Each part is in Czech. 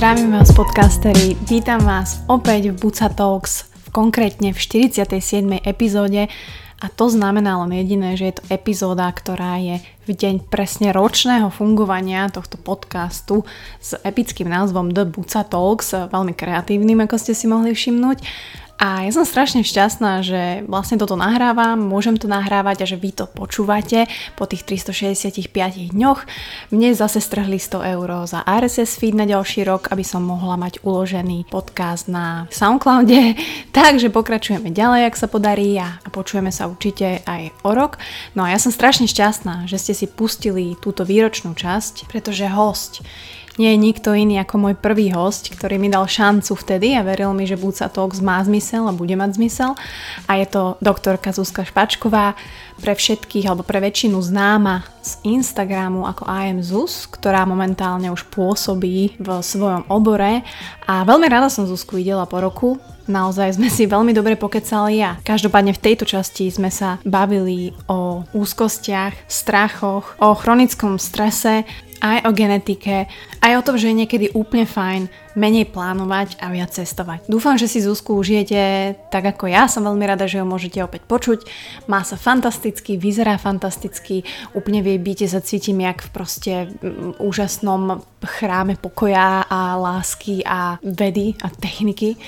Zdravím vás podcastery, vítam vás opäť v Buca Talks, konkrétne v 47. epizóde a to znamená len jediné, že je to epizóda, ktorá je v deň presne ročného fungovania tohto podcastu s epickým názvom The Buca Talks, veľmi kreatívnym, ako ste si mohli všimnúť. A ja som strašne šťastná, že vlastne toto nahrávam, môžem to nahrávať a že vy to počúvate po tých 365 dňoch. Mne zase strhli 100 eur za RSS feed na ďalší rok, aby som mohla mať uložený podcast na Soundcloude. Takže pokračujeme ďalej, ak sa podarí a počujeme sa určite aj o rok. No a ja som strašne šťastná, že ste si pustili túto výročnú časť, pretože host nie je nikto iný ako môj prvý host, ktorý mi dal šancu vtedy a veril mi, že Buca Talks má zmysel a bude mať zmysel. A je to doktorka Zuzka Špačková, pre všetkých alebo pre väčšinu známa z Instagramu ako IM Zuz, ktorá momentálne už pôsobí v svojom obore a veľmi rada som Zuzku videla po roku. Naozaj sme si veľmi dobre pokecali a každopádne v tejto časti sme sa bavili o úzkostiach, strachoch, o chronickom strese, aj o genetike, aj o tom, že je niekedy úplne fajn menej plánovať a viac cestovať. Dúfam, že si Zuzku užijete tak ako ja, som veľmi rada, že ho môžete opäť počuť. Má sa fantasticky, vyzerá fantasticky, úplne v jej byte sa cítim jak v proste mm, úžasnom chráme pokoja a lásky a vedy a techniky.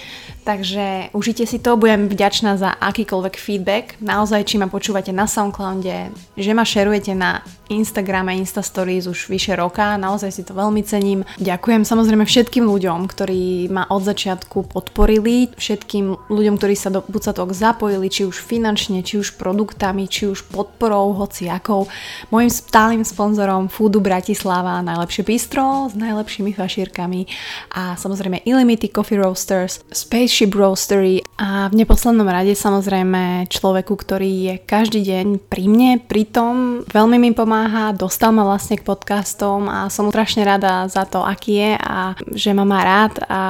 Takže užite si to, budem vďačná za akýkoľvek feedback. Naozaj, či ma počúvate na Soundcloude, že ma šerujete na Instagrame, Instastories už vyše roka, naozaj si to veľmi cením. Ďakujem samozrejme všetkým ľuďom, ktorí ma od začiatku podporili, všetkým ľuďom, ktorí sa do Bucatok zapojili, či už finančne, či už produktami, či už podporou, hoci akou. Mojím stálym sponzorom Foodu Bratislava, najlepšie bistro s najlepšími fašírkami a samozrejme Illimity Coffee Roasters, Space Spaceship Roastery a v neposlednom rade samozrejme človeku, ktorý je každý deň pri mne, pri tom veľmi mi pomáha, dostal ma vlastne k podcastom a som strašne rada za to, aký je a že ma má rád a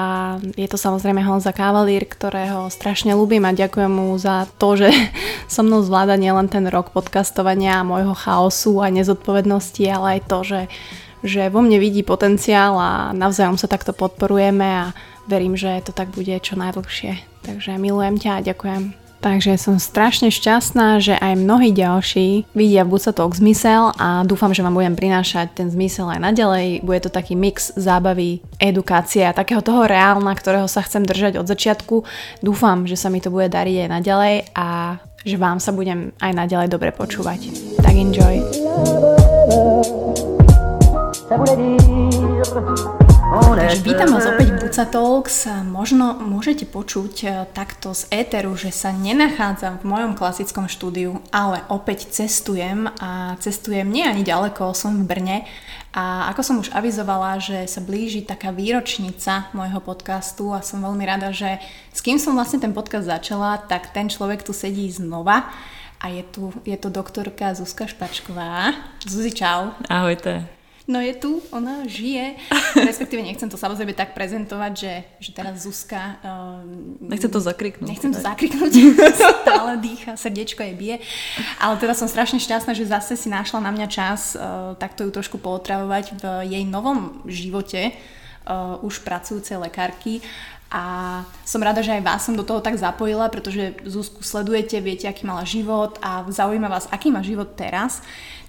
je to samozrejme Honza Kavalír, ktorého strašne ľúbim a ďakujem mu za to, že so mnou zvláda nielen ten rok podcastovania a môjho chaosu a nezodpovednosti, ale aj to, že že vo mne vidí potenciál a navzájom sa takto podporujeme a verím, že to tak bude čo najdlhšie. Takže milujem ťa a ďakujem. Takže som strašne šťastná, že aj mnohí ďalší vidia v Bucatok zmysel a dúfam, že vám budem prinášať ten zmysel aj naďalej. Bude to taký mix zábavy, edukácie a takého toho reálna, ktorého sa chcem držať od začiatku. Dúfam, že sa mi to bude dariť aj naďalej a že vám sa budem aj naďalej dobre počúvať. Tak enjoy. Takže vítam vás opäť Buca Talks. Možno môžete počuť e, takto z éteru, že sa nenachádzam v mojom klasickom štúdiu, ale opäť cestujem a cestujem nie ani ďaleko, som v Brne a ako som už avizovala, že sa blíži taká výročnica môjho podcastu a som veľmi rada, že s kým som vlastne ten podcast začala, tak ten človek tu sedí znova a je tu, je to doktorka Zuzka Špačková. Zuzi, čau. Ahojte. No je tu, ona žije. Respektíve nechcem to samozrejme tak prezentovať, že, že teraz Zuzka... Um, Nechcem to zakriknúť. Nechcem to zakriknúť. Stále dýcha, srdiečko jej bije. Ale teda som strašne šťastná, že zase si našla na mňa čas uh, takto ju trošku pootravovať v jej novom živote uh, už pracujúcej lekárky a som rada, že aj vás som do toho tak zapojila, pretože Zuzku sledujete, viete, aký mala život a zaujíma vás, aký má život teraz.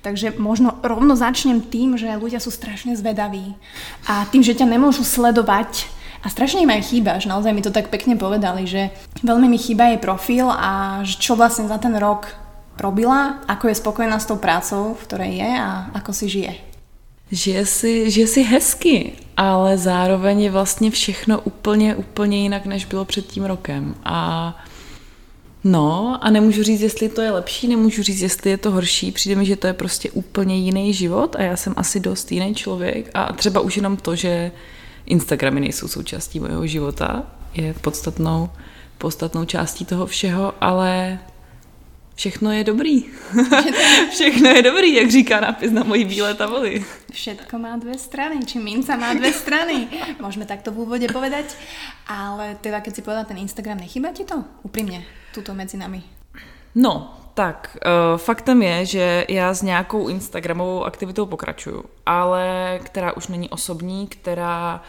Takže možno rovno začnem tým, že ľudia sú strašne zvedaví a tým, že ťa nemôžu sledovať a strašne im aj chýba, že naozaj mi to tak pekne povedali, že veľmi mi chýba jej profil a čo vlastne za ten rok robila, ako je spokojná s tou prácou, v ktorej je a ako si žije. Žije si, žije si hezky, ale zároveň je vlastně všechno úplně, úplně jinak, než bylo před tím rokem. A No a nemůžu říct, jestli to je lepší, nemůžu říct, jestli je to horší. Přijde mi, že to je prostě úplně jiný život a já jsem asi dost jiný člověk a třeba už jenom to, že Instagramy nejsou součástí mého života, je podstatnou, podstatnou částí toho všeho, ale všechno je dobrý. všechno je dobrý, jak říká nápis na mojí bílé tabuli. Všetko má dve strany, či minca má dve strany. Môžeme takto v úvode povedať. Ale teda, keď si povedala ten Instagram, nechýba ti to? Úprimne, tuto medzi nami. No, tak uh, faktem je, že já s nějakou Instagramovou aktivitou pokračuju, ale která už není osobní, která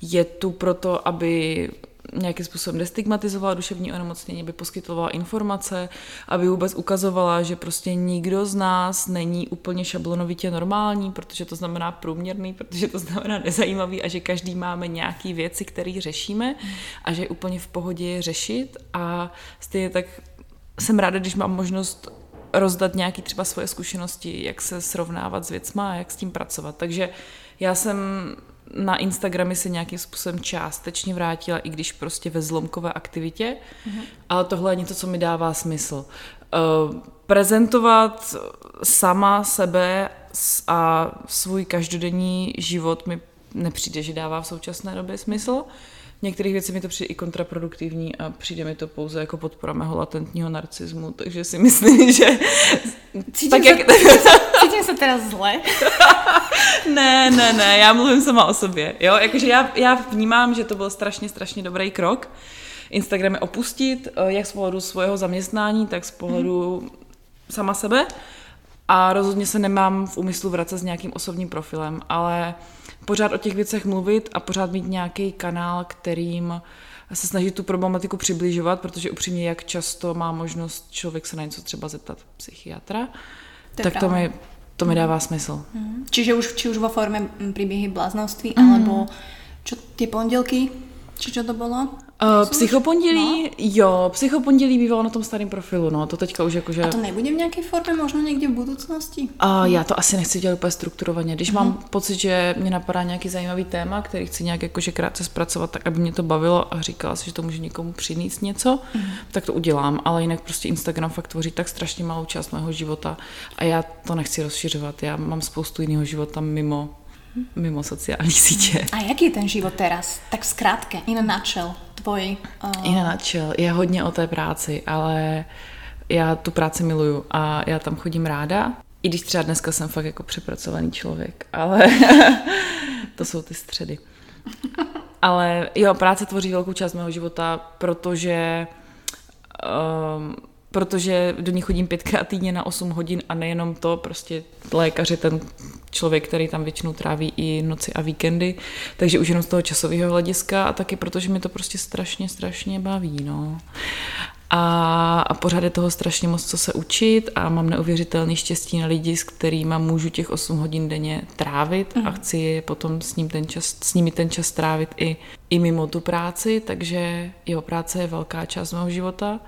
je tu proto, aby nějakým způsobem destigmatizovala duševní onemocnění, aby poskytovala informace, aby vůbec ukazovala, že prostě nikdo z nás není úplně šablonovitě normální, protože to znamená průměrný, protože to znamená nezajímavý a že každý máme nějaký věci, které řešíme a že je úplně v pohodě je řešit a stejně tak jsem ráda, když mám možnost rozdat nějaký třeba svoje zkušenosti, jak se srovnávat s věcma a jak s tím pracovat. Takže já jsem na Instagramy se nějakým způsobem částečně vrátila, i když prostě ve zlomkové aktivitě, mm-hmm. ale tohle je něco, co mi dává smysl. Uh, prezentovat sama sebe a svůj každodenní život mi nepřijde, že dává v současné době smysl. Některých věcí mi to přijde i kontraproduktivní a přijde mi to pouze jako podpora mého latentního narcismu, takže si myslím, že... Cítím, tak se, jak... cítím se teda zle. ne, ne, ne, já mluvím sama o sobě, jo, jakože já, já vnímám, že to byl strašně, strašně dobrý krok, Instagramy opustit, eh, jak z pohledu svého zaměstnání, tak z pohledu mm. sama sebe a rozhodně se nemám v úmyslu vracet s nějakým osobním profilem, ale pořád o těch věcech mluvit a pořád mít nějaký kanál, kterým se snažit tu problematiku přibližovat, protože upřímně, jak často má možnost člověk se na něco třeba zeptat psychiatra, to tak to mi, to mi dává smysl. Mm. Čiže už, či už vo forme příběhy bláznoství, mm. alebo čo ty pondělky, či čo to bylo? Uh, psychopondělí, no. jo, psychopondělí bývalo na tom starém profilu, no, to teďka už jakože... A to nebude v nějaké formě možno někdy v budoucnosti? Uh, já to asi nechci dělat úplně strukturovaně. Když uh-huh. mám pocit, že mě napadá nějaký zajímavý téma, který chci nějak jakože krátce zpracovat, tak aby mě to bavilo a říkala si, že to může někomu přinést něco, uh-huh. tak to udělám, ale jinak prostě Instagram fakt tvoří tak strašně malou část mého života a já to nechci rozšiřovat. Já mám spoustu jiného života mimo mimo sociální sítě. A jaký je ten život teraz? Tak zkrátke, in a nutshell tvoj... Uh... In a nutshell. Je hodně o té práci, ale já tu práci miluju a já tam chodím ráda. I když třeba dneska jsem fakt jako přepracovaný člověk, ale to jsou ty středy. Ale jo, práce tvoří velkou část mého života, protože um, protože do ní chodím pětkrát týdně na 8 hodin a nejenom to, prostě lékař je ten člověk, který tam většinou tráví i noci a víkendy, takže už jenom z toho časového hlediska a taky protože mi to prostě strašně, strašně baví, no. A, a pořád je toho strašně moc, co se učit a mám neuvěřitelný štěstí na lidi, s kterými můžu těch 8 hodin denně trávit mm. a mhm. chci je potom s, ním ten čas, s nimi ten čas trávit i, i mimo tu práci, takže jeho práce je velká část mého života.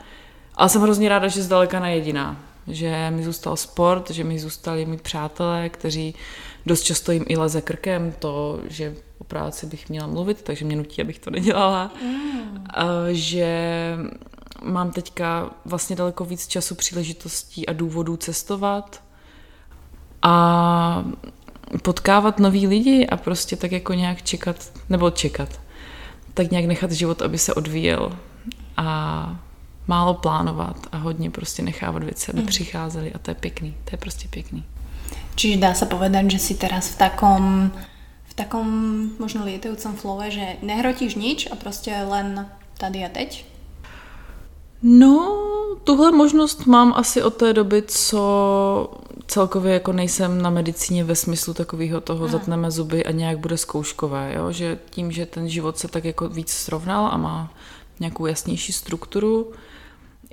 Ale jsem hrozně ráda, že zdaleka na jediná. Že mi zůstal sport, že mi zůstali mý přátelé, kteří dost často jim i leze krkem to, že o práci bych měla mluvit, takže mě nutí, abych to nedělala. Mm. Že mám teďka vlastně daleko víc času, příležitostí a důvodů cestovat a potkávat nový lidi a prostě tak jako nějak čekat, nebo čekat, tak nějak nechat život, aby se odvíjel. A málo plánovat a hodně prostě nechávat věci, aby mm. přicházely a to je pěkný, to je prostě pěkný. Čiže dá se povedať, že si teraz v takom v takom možno lietajúcom flove, že nehrotíš nič a prostě len tady a teď? No, tuhle možnost mám asi od té doby, co celkově jako nejsem na medicíně ve smyslu takového toho Aha. zatneme zuby a nějak bude zkouškové, jo? že tím, že ten život se tak jako víc srovnal a má nějakou jasnější strukturu,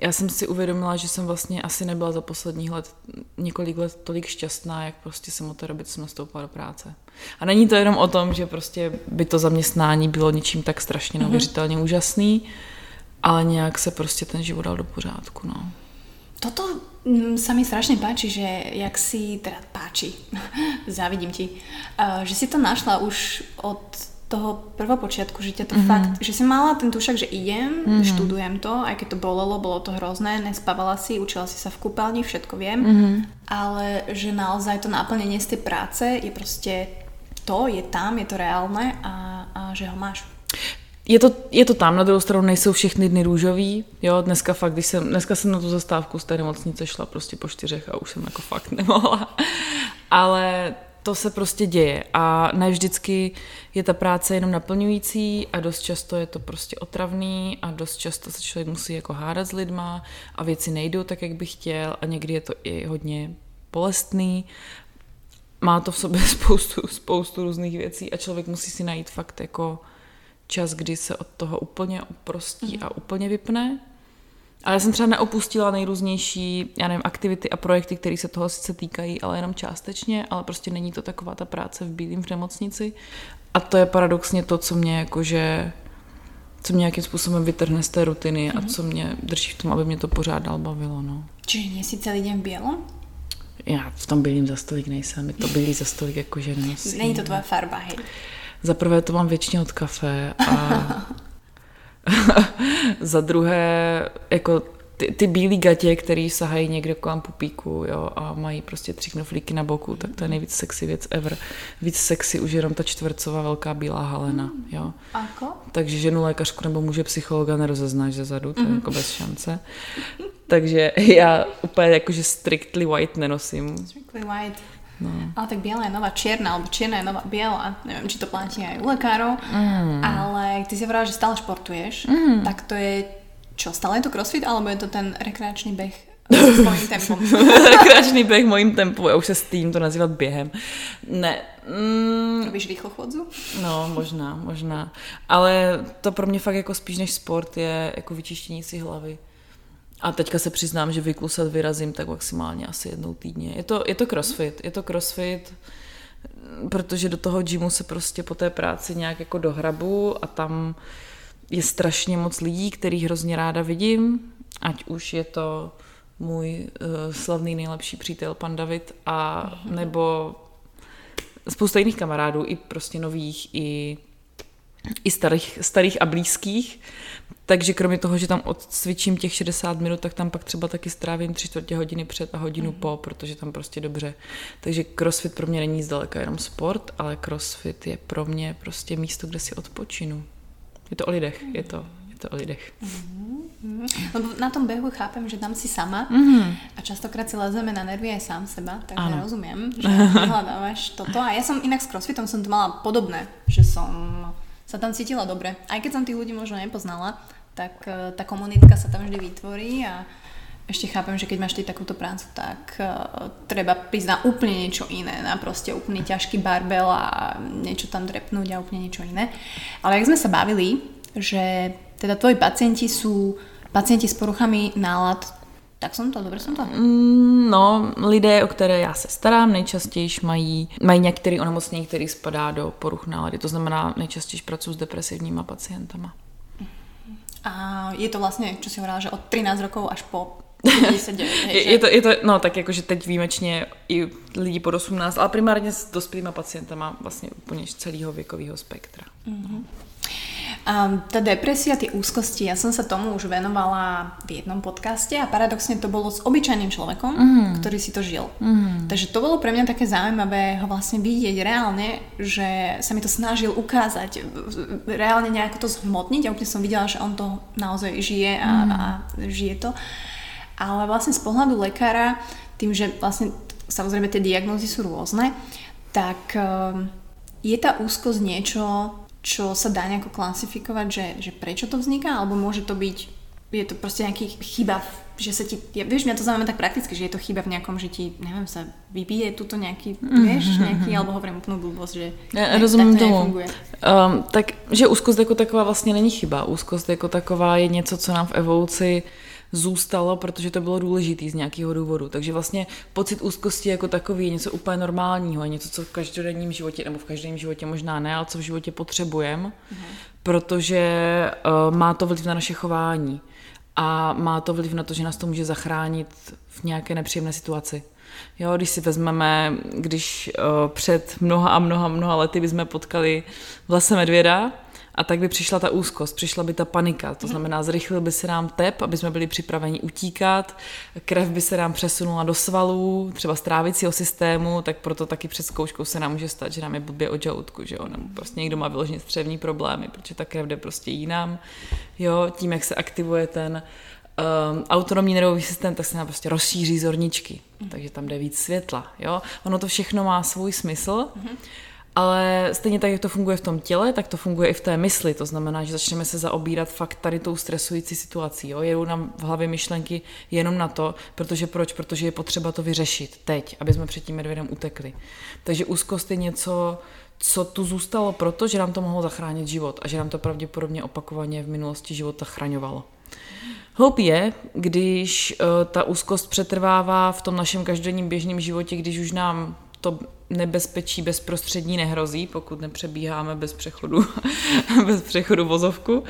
já jsem si uvědomila, že jsem vlastně asi nebyla za posledních let, několik let tolik šťastná, jak prostě jsem od té doby, co jsem nastoupila do práce. A není to jenom o tom, že prostě by to zaměstnání bylo něčím tak strašně mhm. neuvěřitelně mm-hmm. úžasný, ale nějak se prostě ten život dal do pořádku, no. Toto mm, sa mi strašně páči, že jak si, teda páči, závidím ti, uh, že si to našla už od toho prvopočiatku, že ťa to mm-hmm. fakt, že si mala ten tušak, že idem, mm-hmm. študujem to, aj keď to bolelo, bolo to hrozné, nespávala si, učila si sa v kúpeľni, všetko viem, mm-hmm. ale že naozaj to naplnenie z tej práce je prostě to, je tam, je to reálne a, a že ho máš. Je to, je to tam, na druhou stranu nejsou všechny dny růžový, jo, dneska fakt, když jsem, dneska jsem na tu zastávku z té nemocnice šla prostě po čtyřech a už jsem jako fakt nemohla, ale to se prostě děje a ne vždycky je ta práce jenom naplňující a dost často je to prostě otravný a dost často se člověk musí jako hádat s lidma a věci nejdou tak, jak by chtěl a někdy je to i hodně bolestný. Má to v sobě spoustu, spoustu různých věcí a člověk musí si najít fakt jako čas, kdy se od toho úplně uprostí mm. a úplně vypne ale já jsem třeba neopustila nejrůznější, já nevím, aktivity a projekty, které se toho sice týkají, ale jenom částečně, ale prostě není to taková ta práce v bílém v nemocnici. A to je paradoxně to, co mě jakože co mě nějakým způsobem vytrhne z té rutiny mm-hmm. a mhm. co mě drží v tom, aby mě to pořád dál bavilo. No. Čiže nie si celý den v bělom? Já v tom bílým za stolik nejsem, my to bílý za stolik jakože nenosím. Není to tvoje farba, hej? Za prvé to mám většině od kafe a za druhé, jako ty, ty bílé gatě, který sahají někde kolem pupíku jo, a mají prostě tři knoflíky na boku, tak to je nejvíc sexy věc ever. Víc sexy už jenom ta čtvercová velká bílá halena. Hmm. Jo. Ako? Takže ženu lékařku nebo muže psychologa nerozeznáš ze zadu, to je mm-hmm. jako bez šance. Takže já úplně jakože strictly white nenosím. Strictly white. No. Ale tak biela je nová čierna, alebo čierna je nová biela. Neviem, či to platí aj u lekárov. Mm. Ale ty si hovorila, že stále športuješ. Mm. Tak to je čo? Stále je to crossfit, alebo je to ten rekreačný beh s mojím rekreačný beh mojím tempom. Já už se stým to nazývat během. Ne. Mm. Robíš chodzu? No, možná, možná. Ale to pro mě fakt jako spíš než sport je jako vyčištění si hlavy. A teďka se přiznám, že vyklusat vyrazím tak maximálně asi jednou týdně. Je to, je to crossfit, je to crossfit, protože do toho gymu se prostě po té práci nějak jako dohrabu a tam je strašně moc lidí, kterých hrozně ráda vidím, ať už je to můj uh, slavný nejlepší přítel pan David a mhm. nebo spousta jiných kamarádů, i prostě nových, i, i starých, starých a blízkých. Takže kromě toho, že tam odcvičím těch 60 minut, tak tam pak třeba taky strávím tři čtvrtě hodiny před a hodinu mm. po, protože tam prostě dobře. Takže crossfit pro mě není zdaleka jenom sport, ale crossfit je pro mě prostě místo, kde si odpočinu. Je to o lidech, je to, je to o lidech. Mm-hmm. Lebo na tom behu chápem, že tam si sama mm-hmm. a častokrát si lezeme na nervy aj sám seba, takže ano. rozumiem, že vyhľadávaš toto. A ja som inak s crossfitom som to mala podobné, že som sa tam cítila dobre. Aj keď som tých ľudí možno nepoznala, tak e, tá komunitka sa tam vždy vytvorí a ešte chápem, že keď máš ty takúto prácu, tak uh, treba prísť na úplne niečo iné, na proste úplne ťažký barbel a niečo tam drepnúť a úplne niečo iné. Ale jak sme sa bavili, že teda tvoji pacienti sú pacienti s poruchami nálad, tak jsem to, dobře jsem to? Mm, no, lidé, o které já se starám, nejčastěji mají, mají některý onemocnění, který spadá do poruch nálady. To znamená, nejčastěji pracuji s depresivníma pacientama. A je to vlastně, co si hovorila, že od 13 rokov až po 59, hej, je, to, je to, no tak jakože teď výjimečně i lidi pod 18, ale primárně s dospělými pacientama vlastně úplně celého věkového spektra. Mm-hmm. Um, tá depresia, tie úzkosti, ja som sa tomu už venovala v jednom podcaste a paradoxne to bolo s obyčajným človekom, mm. ktorý si to žil. Mm. Takže to bolo pre mňa také zaujímavé ho vlastne vidieť reálne, že sa mi to snažil ukázať, reálne nejako to zhmotniť a úplne som videla, že on to naozaj žije a, mm. a žije to. Ale vlastne z pohľadu lekára, tým, že vlastne samozrejme tie diagnózy sú rôzne, tak um, je tá úzkosť niečo, čo sa dá nejako klasifikovať, že, že prečo to vzniká, alebo môže to byť, je to proste nejaký chyba, že sa ti, ja, vieš, mňa to zaujíma tak prakticky, že je to chyba v nejakom, že ti, neviem, sa vybije tuto nejaký, mm-hmm. vieš, nejaký, alebo hovorím úplnú blbosť, že ja, ne, rozumím tak to tomu. Um, tak, že úzkost jako taková vlastně není chyba. Úzkost jako taková je něco, co nám v evoluci zůstalo, protože to bylo důležité z nějakého důvodu. Takže vlastně pocit úzkosti jako takový je něco úplně normálního, je něco, co v každodenním životě, nebo v každém životě možná ne, ale co v životě potřebujeme, mm-hmm. protože uh, má to vliv na naše chování a má to vliv na to, že nás to může zachránit v nějaké nepříjemné situaci. Jo, když si vezmeme, když uh, před mnoha a mnoha, mnoha lety bychom potkali v lese medvěda, a tak by přišla ta úzkost, přišla by ta panika, to znamená, zrychlil by se nám tep, aby jsme byli připraveni utíkat, krev by se nám přesunula do svalů, třeba strávicího systému, tak proto taky před zkouškou se nám může stát, že nám je blbě od žaludku, že jo, nebo prostě někdo má vyloženě střevní problémy, protože ta krev jde prostě jinam, jo, tím, jak se aktivuje ten um, autonomní nervový systém, tak se nám prostě rozšíří zorničky, takže tam jde víc světla, jo. Ono to všechno má svůj smysl, ale stejně tak, jak to funguje v tom těle, tak to funguje i v té mysli. To znamená, že začneme se zaobírat fakt tady tou stresující situací. Jo? Jedou nám v hlavě myšlenky jenom na to, protože proč? Protože je potřeba to vyřešit teď, aby jsme před tím medvědem utekli. Takže úzkost je něco, co tu zůstalo proto, že nám to mohlo zachránit život a že nám to pravděpodobně opakovaně v minulosti života chraňovalo. Hloup je, když uh, ta úzkost přetrvává v tom našem každodenním běžném životě, když už nám to nebezpečí bezprostřední nehrozí, pokud nepřebíháme bez přechodu, bez přechodu vozovku.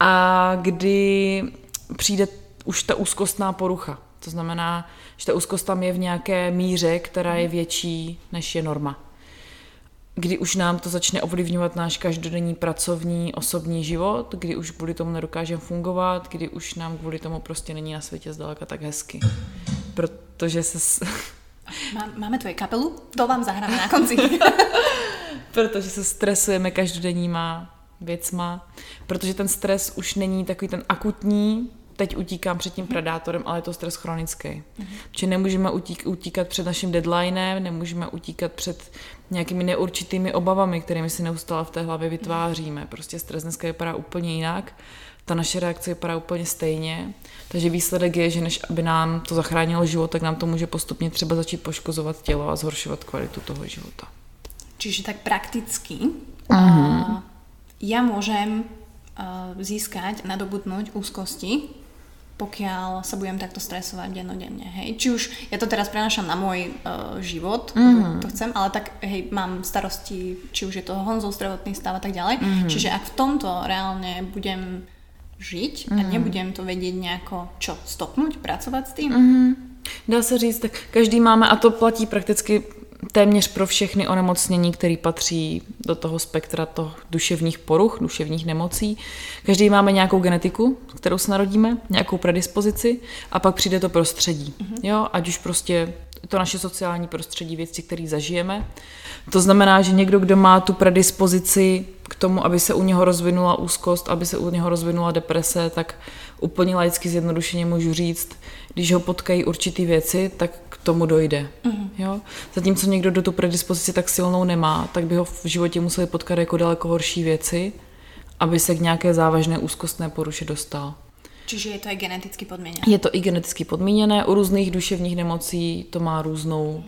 A kdy přijde už ta úzkostná porucha. To znamená, že ta úzkost tam je v nějaké míře, která je větší, než je norma. Kdy už nám to začne ovlivňovat náš každodenní pracovní, osobní život, kdy už kvůli tomu nedokážeme fungovat, kdy už nám kvůli tomu prostě není na světě zdaleka tak hezky. Protože se Máme tvoje kapelu, to vám zahráme na konci. protože se stresujeme každodenníma věcma, protože ten stres už není takový ten akutní, teď utíkám před tím predátorem, ale je to stres chronický. Mm-hmm. Či nemůžeme utík, utíkat před naším deadlinem, nemůžeme utíkat před nějakými neurčitými obavami, kterými si neustále v té hlavě vytváříme. Prostě stres dneska vypadá úplně jinak, ta naše reakce vypadá úplně stejně. Takže výsledek je, že než aby nám to zachránilo život, tak nám to může postupně třeba začít poškozovat tělo a zhoršovat kvalitu toho života. Čiže tak prakticky uh-huh. uh, ja môžem uh, získať, nadobudnúť úzkosti, pokiaľ sa budem takto stresovať dennodenne. Hej. Či už ja to teraz prenášam na môj uh, život, mm. to chcem, ale tak hej, mám starosti, či už je to Honzov zdravotný stav a tak ďalej. Mm. Čiže ak v tomto reálne budem žiť mm. a mhm. nebudem to vedieť nejako čo, stopnúť, pracovat s tým? Mm. Dá se říct, tak každý máme, a to platí prakticky téměř pro všechny onemocnění, které patří do toho spektra toho duševních poruch, duševních nemocí. Každý máme nějakou genetiku, kterou se narodíme, nějakou predispozici a pak přijde to prostředí. Mm-hmm. Jo, ať už prostě to naše sociální prostředí, věci, které zažijeme. To znamená, že někdo, kdo má tu predispozici k tomu, aby se u něho rozvinula úzkost, aby se u něho rozvinula deprese, tak úplně laicky zjednodušeně můžu říct, když ho potkají určitý věci, tak k tomu dojde. Mm-hmm. Jo? Zatímco někdo do tu predispozici tak silnou nemá, tak by ho v životě museli potkat jako daleko horší věci, aby se k nějaké závažné úzkostné poruše dostal. Čiže je to i geneticky podmíněné? Je to i geneticky podmíněné. U různých duševních nemocí to má různou,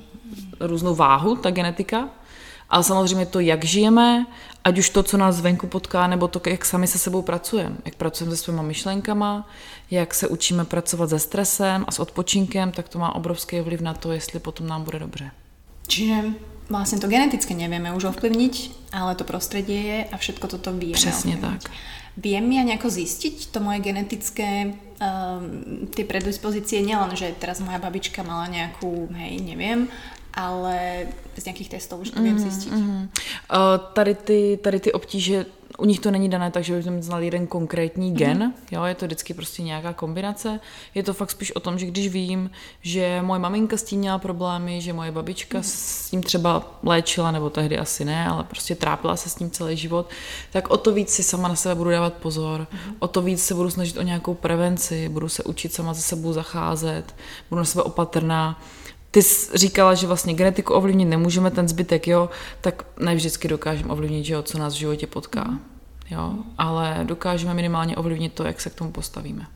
různou váhu, ta genetika. Ale samozřejmě to, jak žijeme, ať už to, co nás venku potká, nebo to, jak sami se sebou pracujeme. Jak pracujeme se svýma myšlenkama, jak se učíme pracovat se stresem a s odpočinkem, tak to má obrovský vliv na to, jestli potom nám bude dobře. Čiže vlastně to geneticky nevíme už ovplyvnit, ale to prostředí je a všetko toto vieme Přesně tak. Viem ja nejako zistiť to moje genetické um, tie predispozície, nielen, že teraz moja babička mala nejakú, hej, neviem, ale z nějakých testů už to vím mm, zjistit. Mm. Uh, tady, ty, tady ty obtíže, u nich to není dané tak, že bychom znali jeden konkrétní gen, mm. jo, je to vždycky prostě nějaká kombinace. Je to fakt spíš o tom, že když vím, že moje maminka s tím měla problémy, že moje babička mm. s tím třeba léčila, nebo tehdy asi ne, ale prostě trápila se s tím celý život, tak o to víc si sama na sebe budu dávat pozor, mm. o to víc se budu snažit o nějakou prevenci, budu se učit sama ze sebou zacházet, budu na sebe opatrná ty jsi říkala, že vlastně genetiku ovlivnit nemůžeme, ten zbytek, jo, tak ne vždycky dokážeme ovlivnit, že jo, co nás v životě potká. Jo, ale dokážeme minimálně ovlivnit to, jak se k tomu postavíme.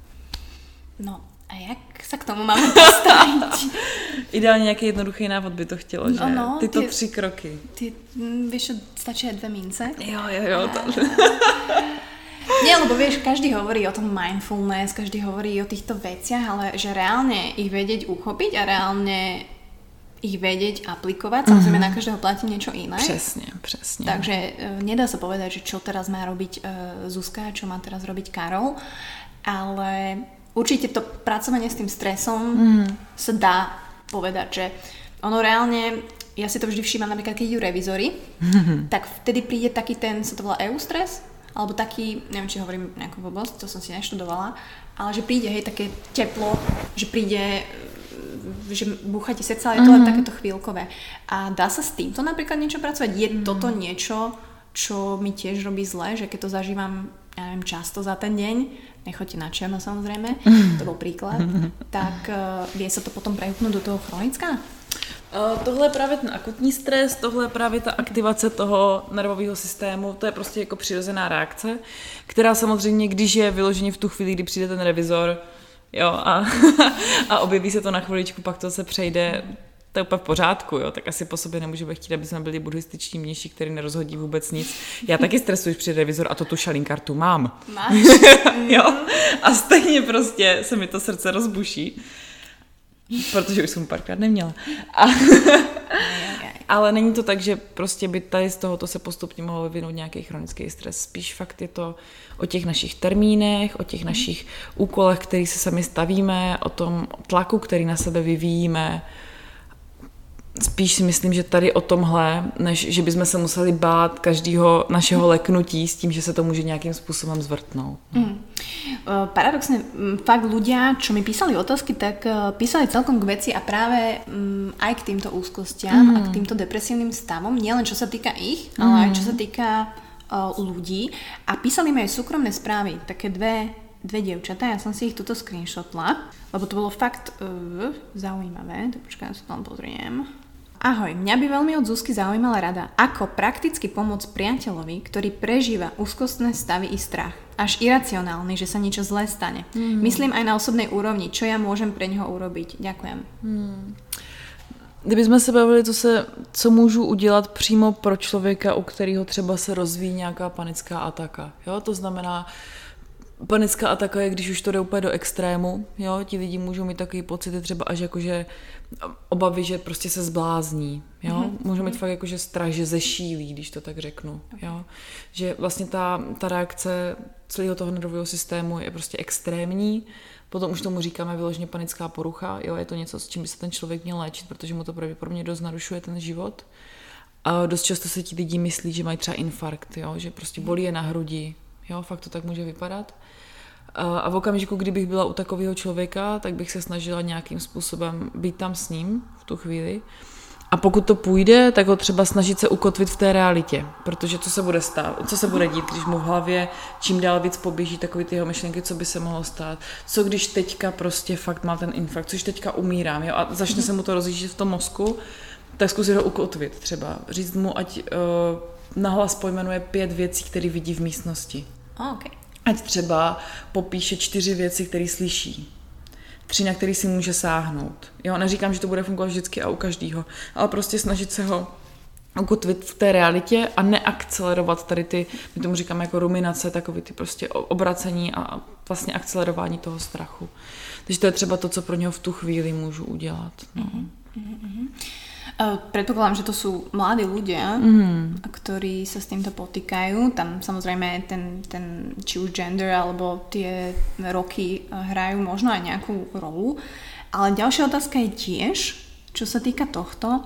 No, a jak se k tomu máme postavit? Ideálně nějaký jednoduchý návod by to chtělo, že? Ano, Tyto ty, tři kroky. Ty, mm, víš, stačí dvě mince? Jo, jo, jo. To... Nie, lebo vieš, každý hovorí o tom mindfulness, každý hovorí o týchto veciach, ale že reálne ich vedieť uchopiť a reálne ich vedieť aplikovať. Samozrejme, mm-hmm. na každého platí niečo iné. Přesně, přesně. Takže e, nedá sa povedať, že čo teraz má robiť e, Zuzka, čo má teraz robiť Karol, ale určite to pracovanie s tým stresom mm. sa dá povedať, že ono reálne, ja si to vždy všímam napríklad, keď idú revizory, mm-hmm. tak vtedy príde taký ten, sa to volá eustres, alebo taký, neviem, či hovorím nejakú blbosť, to som si neštudovala, ale že príde, hej, také teplo, že príde že búcha ti srdce, ale je to mm-hmm. len takéto chvíľkové. A dá sa s týmto napríklad niečo pracovať? Je mm-hmm. toto niečo, čo mi tiež robí zle, že keď to zažívam ja neviem, často za ten deň, nechoďte na černo samozrejme, to bol príklad, tak uh, vie sa to potom prehupnúť do toho chronická? Uh, tohle je právě ten akutní stres, tohle je právě ta aktivace toho nervového systému, to je prostě jako přirozená reakce, která samozřejmě, když je vyloženě v tu chvíli, kdy přijde ten revizor, jo, a, a objeví se to na chviličku, pak to se přejde to je úplně v pořádku, jo, tak asi po sobě nemůžeme chtít, aby jsme byli buddhističní mniši, který nerozhodí vůbec nic. Já taky stresuji při revizor a to tu šalinkartu mám. Máš? jo, a stejně prostě se mi to srdce rozbuší, protože už jsem párkrát neměla. A, ale není to tak, že prostě by tady z tohoto se postupně mohlo vyvinout nějaký chronický stres. Spíš fakt je to o těch našich termínech, o těch našich úkolech, který se sami stavíme, o tom tlaku, který na sebe vyvíjíme, spíš si myslím, že tady o tomhle, než že bychom se museli bát každého našeho leknutí s tím, že se to může nějakým způsobem zvrtnout. No. Mm. Paradoxne, fakt ľudia, čo mi písali otázky, tak e, písali celkom k veci a práve aj k týmto úzkostiam mm. a k týmto depresívnym stavom, nielen čo sa týka ich, mm. ale aj čo sa týka uh, ľudí. A písali mi aj súkromné správy, také dve dve dievčatá, ja som si ich tuto screenshotla, lebo to bolo fakt uh, zaujímavé, to počkaj, ja sa tam pozriem. Ahoj, mňa by veľmi od Zuzky zaujímala rada, ako prakticky pomôcť priateľovi, ktorý prežíva úzkostné stavy i strach. Až iracionálny, že sa niečo zlé stane. Mm. Myslím aj na osobnej úrovni, čo ja môžem pre neho urobiť. Ďakujem. Mm. Kdybychom se bavili, co, se, co můžu udělat přímo pro člověka, u kterého třeba se rozvíjí nějaká panická ataka. Jo? To znamená, panická ataka je, když už to jde úplně do extrému, jo, ti lidi můžou mít takový pocity třeba až jako, že obavy, že prostě se zblázní, jo, mm-hmm. můžou mít fakt jako, že strach, že zešílí, když to tak řeknu, jo, že vlastně ta, ta reakce celého toho nervového systému je prostě extrémní, potom už tomu říkáme vyloženě panická porucha, jo, je to něco, s čím by se ten člověk měl léčit, protože mu to pravděpodobně dost narušuje ten život. A dost často se ti lidi myslí, že mají třeba infarkt, jo, že prostě bolí je na hrudi, jo, fakt to tak může vypadat. A v okamžiku, kdybych byla u takového člověka, tak bych se snažila nějakým způsobem být tam s ním v tu chvíli. A pokud to půjde, tak ho třeba snažit se ukotvit v té realitě, protože co se bude stát, co se bude dít, když mu v hlavě čím dál víc poběží takové ty jeho myšlenky, co by se mohlo stát, co když teďka prostě fakt má ten infarkt, což teďka umírám, jo, a začne se mu to rozjíždět v tom mozku, tak zkusit ho ukotvit třeba, říct mu, ať uh, nahlas pojmenuje pět věcí, které vidí v místnosti. Oh, okay. Ať třeba popíše čtyři věci, které slyší. Tři, na který si může sáhnout. Jo, neříkám, že to bude fungovat vždycky a u každého, ale prostě snažit se ho ukotvit v té realitě a neakcelerovat tady ty, my tomu říkáme jako ruminace, takový ty prostě obracení a vlastně akcelerování toho strachu. Takže to je třeba to, co pro něho v tu chvíli můžu udělat. No. Mm-hmm. Uh, predpokladám, že to sú mladí ľudia, mm. ktorí sa s týmto potýkajú. Tam samozrejme ten, ten či už gender alebo tie roky hrajú možno aj nejakú rolu. Ale ďalšia otázka je tiež, čo sa týka tohto.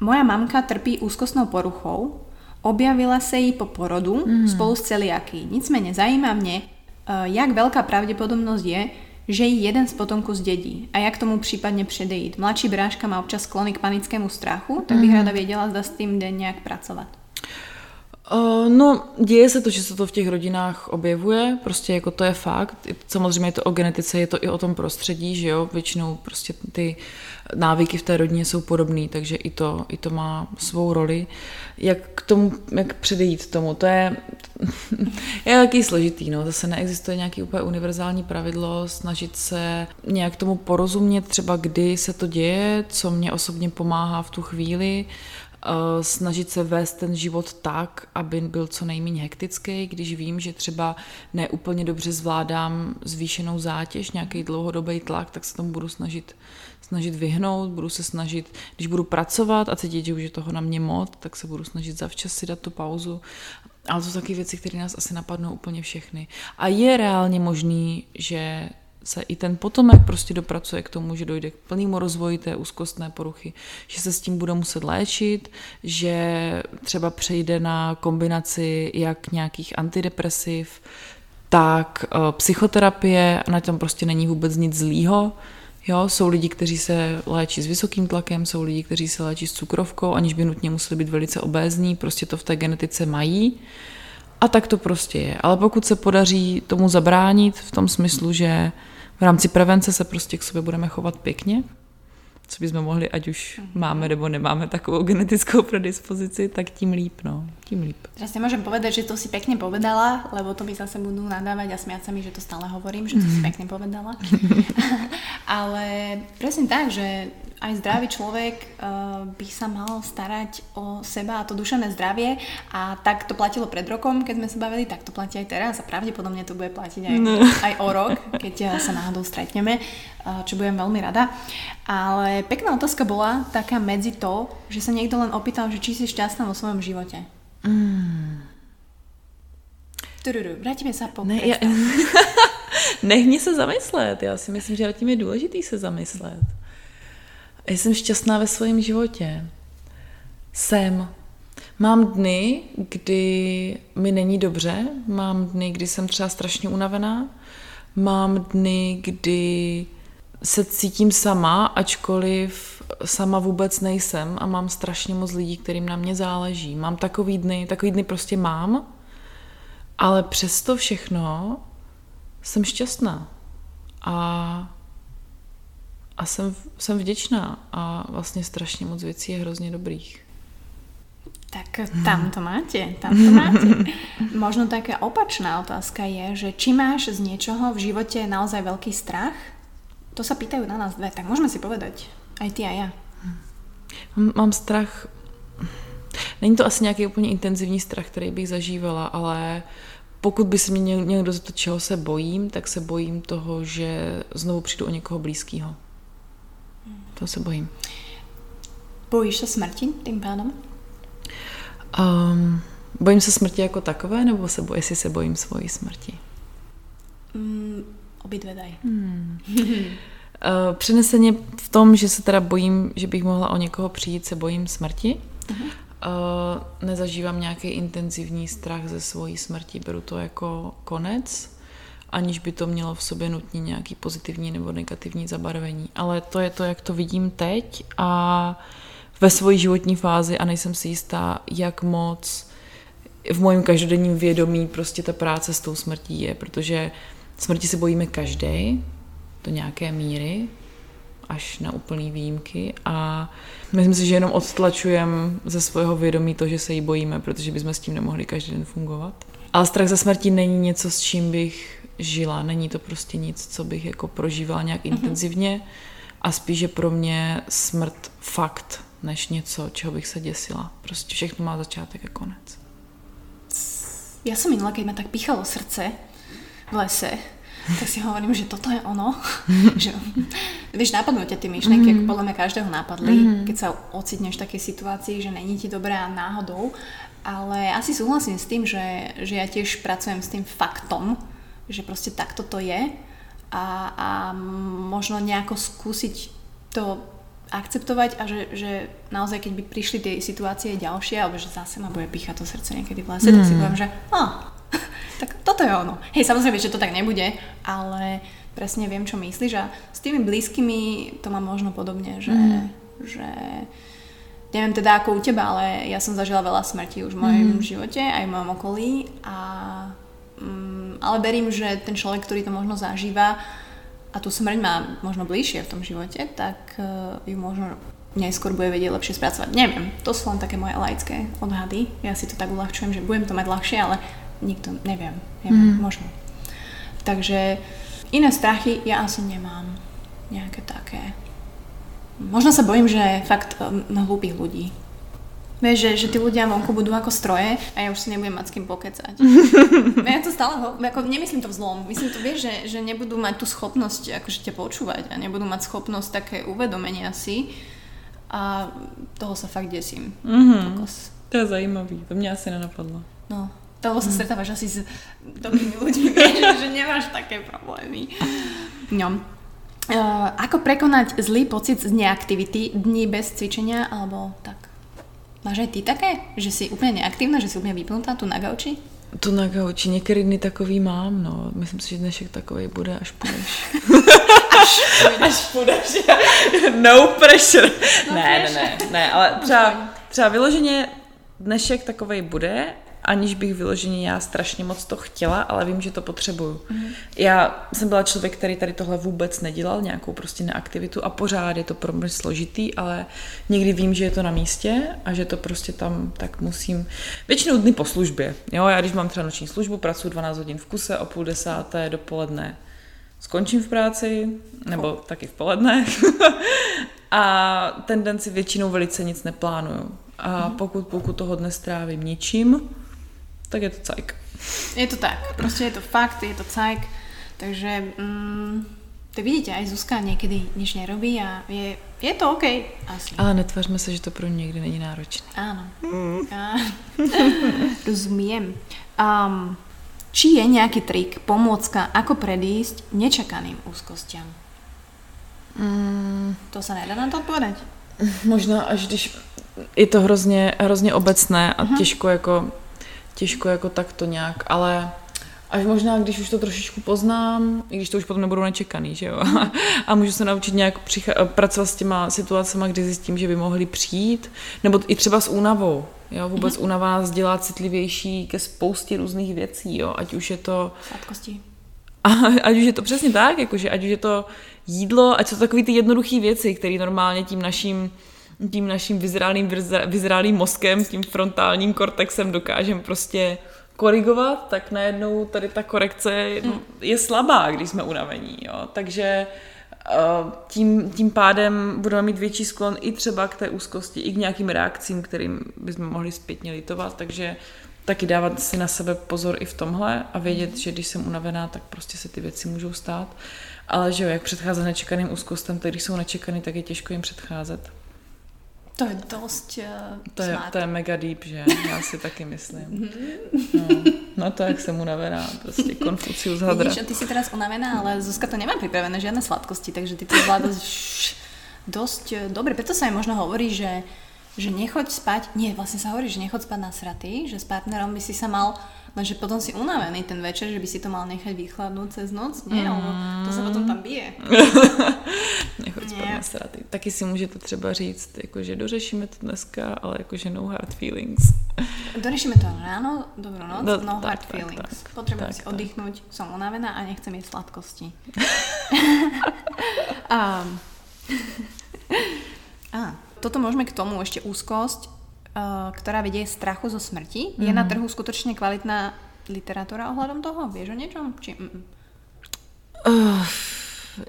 Moja mamka trpí úzkostnou poruchou, objavila sa jej po porodu mm. spolu s celiaky. Nicméně zajímá mě, uh, jak veľká pravdepodobnosť je, že ji jeden z potomků zdědí a jak tomu případně předejít. Mladší bráška má občas sklony k panickému strachu, tak bych mm. ráda věděla, zda s tím jde nějak pracovat. Uh, no, děje se to, že se to v těch rodinách objevuje, prostě jako to je fakt. Samozřejmě je to o genetice, je to i o tom prostředí, že jo, většinou prostě ty návyky v té rodině jsou podobné, takže i to, i to má svou roli. Jak k tomu, jak předejít tomu, to je, je taky složitý, no, zase neexistuje nějaký úplně univerzální pravidlo, snažit se nějak tomu porozumět, třeba kdy se to děje, co mě osobně pomáhá v tu chvíli, Eh, snažit se vést ten život tak, aby byl co nejméně hektický, když vím, že třeba neúplně dobře zvládám zvýšenou zátěž, nějaký dlouhodobý tlak, tak se tomu budu snažit, snažit vyhnout, budu se snažit, když budu pracovat a cítit, že už je toho na mě moc, tak se budu snažit zavčas si dát tu pauzu. Ale to jsou taky věci, které nás asi napadnou úplně všechny. A je reálně možný, že se i ten potomek prostě dopracuje k tomu, že dojde k plnému rozvoji té úzkostné poruchy, že se s tím bude muset léčit, že třeba přejde na kombinaci jak nějakých antidepresiv, tak uh, psychoterapie na tom prostě není vůbec nic zlýho. Jo, jsou lidi, kteří se léčí s vysokým tlakem, jsou lidi, kteří se léčí s cukrovkou, aniž by nutně museli být velice obézní, prostě to v té genetice mají. A tak to prostě je. Ale pokud se podaří tomu zabránit v tom smyslu, že v rámci prevence se prostě k sobě budeme chovat pěkně, co bychom mohli, ať už máme nebo nemáme takovou genetickou predispozici, tak tím líp, no, tím líp. Teraz nemôžem povedať, že to si pekne povedala, lebo to by zase budú nadávať a smiať sa mi, že to stále hovorím, že to si pekne povedala. Ale presne tak, že aj zdravý človek uh, by sa mal starať o seba a to duševné zdravie a tak to platilo pred rokom, keď sme sa bavili, tak to platí aj teraz a pravdepodobne to bude platiť aj, no. aj o rok, keď uh, sa náhodou stretneme, uh, čo budem veľmi rada. Ale pekná otázka bola taká medzi to, že sa niekto len opýtal, že či si šťastná vo svojom živote. Mm. Tururu, vrátíme se po ne, já... Nech mě se zamyslet. Já si myslím, že tím je důležitý se zamyslet. Jsem šťastná ve svém životě. Jsem. Mám dny, kdy mi není dobře, mám dny, kdy jsem třeba strašně unavená, mám dny, kdy se cítím sama, ačkoliv sama vůbec nejsem a mám strašně moc lidí, kterým na mě záleží. Mám takový dny, takový dny prostě mám, ale přesto všechno jsem šťastná. A a jsem, jsem vděčná a vlastně strašně moc věcí je hrozně dobrých. Tak tam to máte, tam to máte. Možno taká opačná otázka je, že či máš z niečoho v živote naozaj veľký strach? To sa pýtajú na nás dve, tak môžeme si povedať. Aj ty a ja. Mám, mám strach... Není to asi nějaký úplně intenzivní strach, který bych zažívala, ale pokud by se mě někdo zeptal, čeho se bojím, tak se bojím toho, že znovu přijdu o někoho blízkého. To se bojím. Bojíš se smrti tím pádem? Um, bojím se smrti jako takové, nebo se bojím, jestli se bojím svojí smrti? Mm, obidve dají. Hmm. uh, přeneseně v tom, že se teda bojím, že bych mohla o někoho přijít, se bojím smrti. Uh-huh. Uh, nezažívám nějaký intenzivní strach ze svojí smrti, beru to jako konec aniž by to mělo v sobě nutně nějaký pozitivní nebo negativní zabarvení. Ale to je to, jak to vidím teď a ve své životní fázi a nejsem si jistá, jak moc v mojím každodenním vědomí prostě ta práce s tou smrtí je, protože smrti se bojíme každý do nějaké míry, až na úplný výjimky a myslím si, že jenom odtlačujeme ze svého vědomí to, že se jí bojíme, protože bychom s tím nemohli každý den fungovat. Ale strach ze smrti není něco, s čím bych žila. Není to prostě nic, co bych jako prožívala nějak mm-hmm. intenzivně a spíš je pro mě smrt fakt, než něco, čeho bych se děsila. Prostě všechno má začátek a konec. Já jsem minula, když mě tak píchalo srdce v lese, tak si hovorím, že toto je ono. že, víš, napadnú ťa ty myšlenky, mm-hmm. ako podľa mňa každého napadli, mm-hmm. keď sa ocitneš v takej situácii, že není ti dobré a náhodou. Ale asi súhlasím s tým, že, že ja tiež pracujem s tým faktom, že proste takto to je a, a možno nejako skúsiť to akceptovať a že, že naozaj, keď by prišli tie situácie ďalšie, alebo že zase ma bude píchať to srdce niekedy v lese, mm. tak si mm. poviem, že ah, tak toto je ono. Hej, samozrejme, že to tak nebude, ale presne viem, čo myslíš a s tými blízkymi to mám možno podobne, že, mm. že neviem teda ako u teba, ale ja som zažila veľa smrti už v mojom mm. živote, aj v mojom okolí a ale verím, že ten človek, ktorý to možno zažíva a tu smrť má možno bližšie v tom živote, tak uh, ju možno neskôr bude vedieť lepšie spracovať. Neviem, to sú len také moje laické odhady. Ja si to tak uľahčujem, že budem to mať ľahšie, ale nikto, neviem, neviem, mm. možno. Takže iné strachy ja asi nemám nejaké také. Možno sa bojím, že fakt na hlúpých ľudí Vieš, že, že tí ľudia vonku budú ako stroje a ja už si nebudem mať s kým pokecať. ja to stále, ako nemyslím to v zlom, myslím to, vieš, že, že nebudú mať tú schopnosť akože ťa počúvať a nebudú mať schopnosť také uvedomenia si a toho sa fakt desím. Mm-hmm. To je zajímavý, to mě asi nenapadlo. No, toho sa mm. stretávaš asi s dobrými ľuďmi, vieš, že nemáš také problémy. No. Uh, ako prekonať zlý pocit z neaktivity dní bez cvičenia alebo tak? Máš aj ty také? Že si úplně neaktívna, že si úplně vypnutá tu na gauči? Tu na gauči, některý dny takový mám, no. Myslím si, že dnešek takový bude, až půjdeš. až půjdeš. Až půjdeš. no pressure. No ne, pressure. ne, ne, ne, ale třeba, třeba vyloženě dnešek takový bude, aniž bych vyloženě já strašně moc to chtěla, ale vím, že to potřebuju. Mm. Já jsem byla člověk, který tady tohle vůbec nedělal, nějakou prostě neaktivitu a pořád je to pro mě složitý, ale někdy vím, že je to na místě a že to prostě tam tak musím. Většinou dny po službě. Jo, já když mám třeba noční službu, pracuji 12 hodin v kuse, o půl desáté dopoledne skončím v práci, nebo taky v poledne. a ten den si většinou velice nic neplánuju. A mhm. pokud, pokud toho dne strávím ničím, tak je to cajk. Je to tak, prostě je to fakt, je to cajk, takže mm, to vidíte, aj Zuzka někdy nič nerobí a je, je to OK. Asi. Ale netvařme se, že to pro mě někdy není náročné. Áno. Mm. rozumím. Um, či je nějaký trik, pomôcka, ako predísť nečakaným úzkostiam? Mm. To se nedá na to odpovědět. Možná až když je to hrozně, hrozně obecné a uh-huh. těžko jako, těžko jako takto nějak, ale až možná, když už to trošičku poznám, i když to už potom nebudu nečekaný, že jo, a můžu se naučit nějak přicha- pracovat s těma situacemi, kdy zjistím, že by mohly přijít, nebo i třeba s únavou, jo, vůbec mm-hmm. únava nás dělá citlivější ke spoustě různých věcí, jo, ať už je to... Sladkosti. A, ať už je to přesně tak, jakože ať už je to jídlo, ať jsou to takové ty jednoduché věci, které normálně tím naším tím naším vyzrálým, vyzrálým mozkem, tím frontálním kortexem dokážeme prostě korigovat, tak najednou tady ta korekce je slabá, když jsme unavení. Jo. Takže eh, tím, tím pádem budeme mít větší sklon i třeba k té úzkosti, i k nějakým reakcím, kterým bychom mohli zpětně litovat, takže taky dávat si na sebe pozor i v tomhle a vědět, že když jsem unavená, tak prostě se ty věci můžou stát. Ale že jo, jak předcházet nečekaným úzkostem, tak když jsou nečekaný, tak je těžko jim předcházet. To je dost uh, to je, to je mega deep, že? Já si taky myslím. No, no to, jak jsem unavená, prostě Konfucius hadra. Vidíš, ty si teraz unavená, ale Zuzka to nemá pripravené žiadne sladkosti, takže ty to zvládaš dosť eh, dobre. Preto sa aj možno hovorí, že že nechoď spať, nie, vlastne sa hovorí, že nechoď spať na sraty, že s partnerom by si sa mal, lenže potom si unavený ten večer, že by si to mal nechať vychladnúť cez noc, nie, mm. lebo to sa potom tam bije. nechoď spát na sraty. Taky si můžete třeba říct, jakože dořešíme to dneska, ale jakože no hard feelings. Dořešíme to ráno, dobrou noc, no, no tak, hard tak, feelings. Tak, Potřebuji si oddychnout, jsem unavená a nechcem jíst sladkosti. um. a, toto môžeme k tomu ešte úzkosť, ktorá vedie strachu zo smrti. Mm-hmm. Je na mhm. trhu skutočne kvalitná literatúra ohľadom toho? Vieš o niečom? Či, mm, Uh,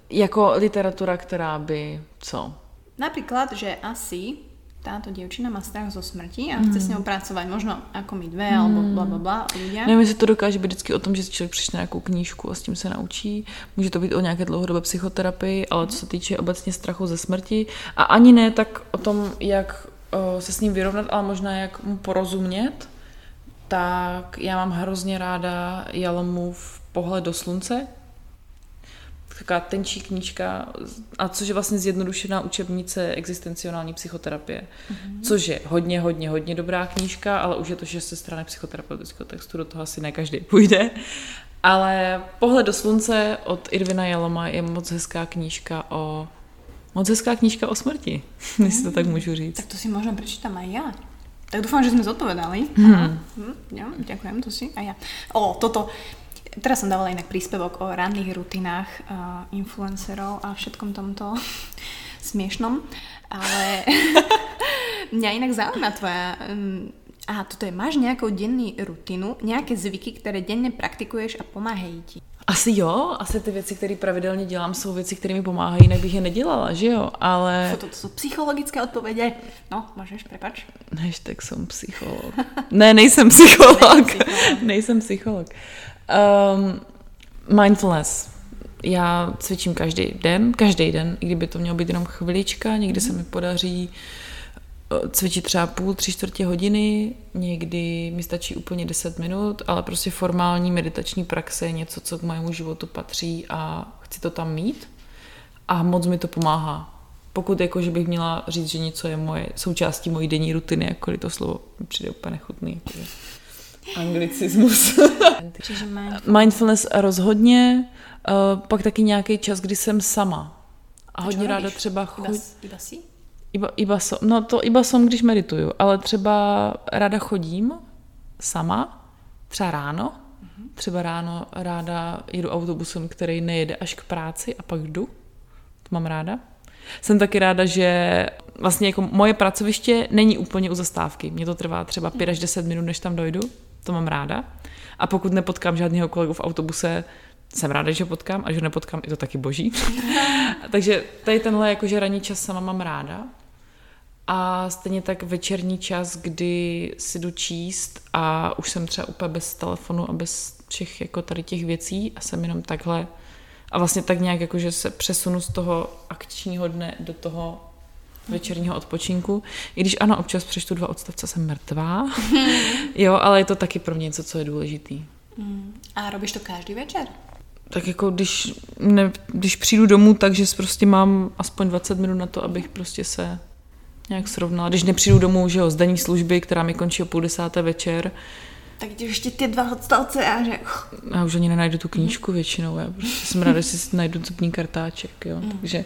jako literatura, která by co? Napríklad, že asi táto dievčina má strach zo smrti a chce mm. s ňou pracovať možno ako my dve, mm. alebo bla bla bla ľudia. Nevím, jestli to dokáže být vždycky o tom, že si člověk přečte nějakou knížku a s tím se naučí. Může to být o nějaké dlouhodobé psychoterapii, ale co se týče obecně strachu ze smrti a ani ne tak o tom, jak se s ním vyrovnat, ale možná jak mu porozumět, tak já mám hrozně ráda Jalomův pohled do slunce, taková tenčí knížka, a což je vlastně zjednodušená učebnice existenciální psychoterapie, mm-hmm. což je hodně, hodně, hodně dobrá knížka, ale už je to šest strany psychoterapeutického textu, do toho asi ne každý půjde. Ale Pohled do slunce od Irvina Jaloma je moc hezká knížka o moc hezká knížka o smrti, mm. jestli to tak můžu říct. Tak to si možná přečítám aj já. Tak doufám, že jsme zodpovedali. Hmm. Hm, ja, ďakujem, to si a ja. O, toto. Teraz som dávala inak príspevok o ranných rutinách uh, influencerov a všetkom tomto smiešnom, ale mňa inak zaujíma tvoja... Um, a toto je, máš nejakou denní rutinu, nějaké zvyky, které denne praktikuješ a pomáhají ti? Asi jo, asi ty věci, které pravidelně dělám, jsou věci, které mi pomáhají, jinak bych je nedělala, že jo, ale... To, to jsou psychologické odpovědi. No, můžeš, prepač. tak jsem psycholog. ne, nejsem psycholog. nejsem psycholog. Um, mindfulness. Já cvičím každý den, každý den, i kdyby to mělo být jenom chvilička, někdy se mi podaří eh, cvičit třeba půl, tři čtvrtě hodiny, někdy mi stačí úplně 10 minut, ale prostě formální meditační praxe je něco, co k mému životu patří a chci to tam mít a moc mi to pomáhá. Pokud jako, že bych měla říct, že něco je moje součástí mojí denní rutiny, jakkoliv to slovo mi přijde úplně nechutný. Anglicismus. Mindfulness rozhodně, uh, pak taky nějaký čas, kdy jsem sama. A hodně ráda třeba chuť... Iba, iba som, no to iba som, když medituju, ale třeba ráda chodím sama třeba ráno. Třeba ráno ráda jedu autobusem, který nejede až k práci a pak jdu. To mám ráda. Jsem taky ráda, že vlastně jako moje pracoviště není úplně u zastávky. Mně to trvá třeba 5 až 10 minut, než tam dojdu. To mám ráda. A pokud nepotkám žádného kolegu v autobuse, jsem ráda, že ho potkám a že ho nepotkám, je to taky boží. Takže tady tenhle jakože ranní čas sama mám ráda. A stejně tak večerní čas, kdy si jdu číst a už jsem třeba úplně bez telefonu a bez všech jako tady těch věcí a jsem jenom takhle a vlastně tak nějak jako, že se přesunu z toho akčního dne do toho večerního odpočinku. I když ano, občas přečtu dva odstavce, jsem mrtvá. jo, ale je to taky pro mě něco, co je důležitý. Mm. A robíš to každý večer? Tak jako když, ne, když přijdu domů, takže prostě mám aspoň 20 minut na to, abych prostě se nějak srovnala. Když nepřijdu domů, že jo, z denní služby, která mi končí o půl desáté večer, tak ještě ty dva odstavce a že... Já už ani nenajdu tu knížku většinou, já prostě jsem ráda, že si najdu zubní kartáček, jo, mm. takže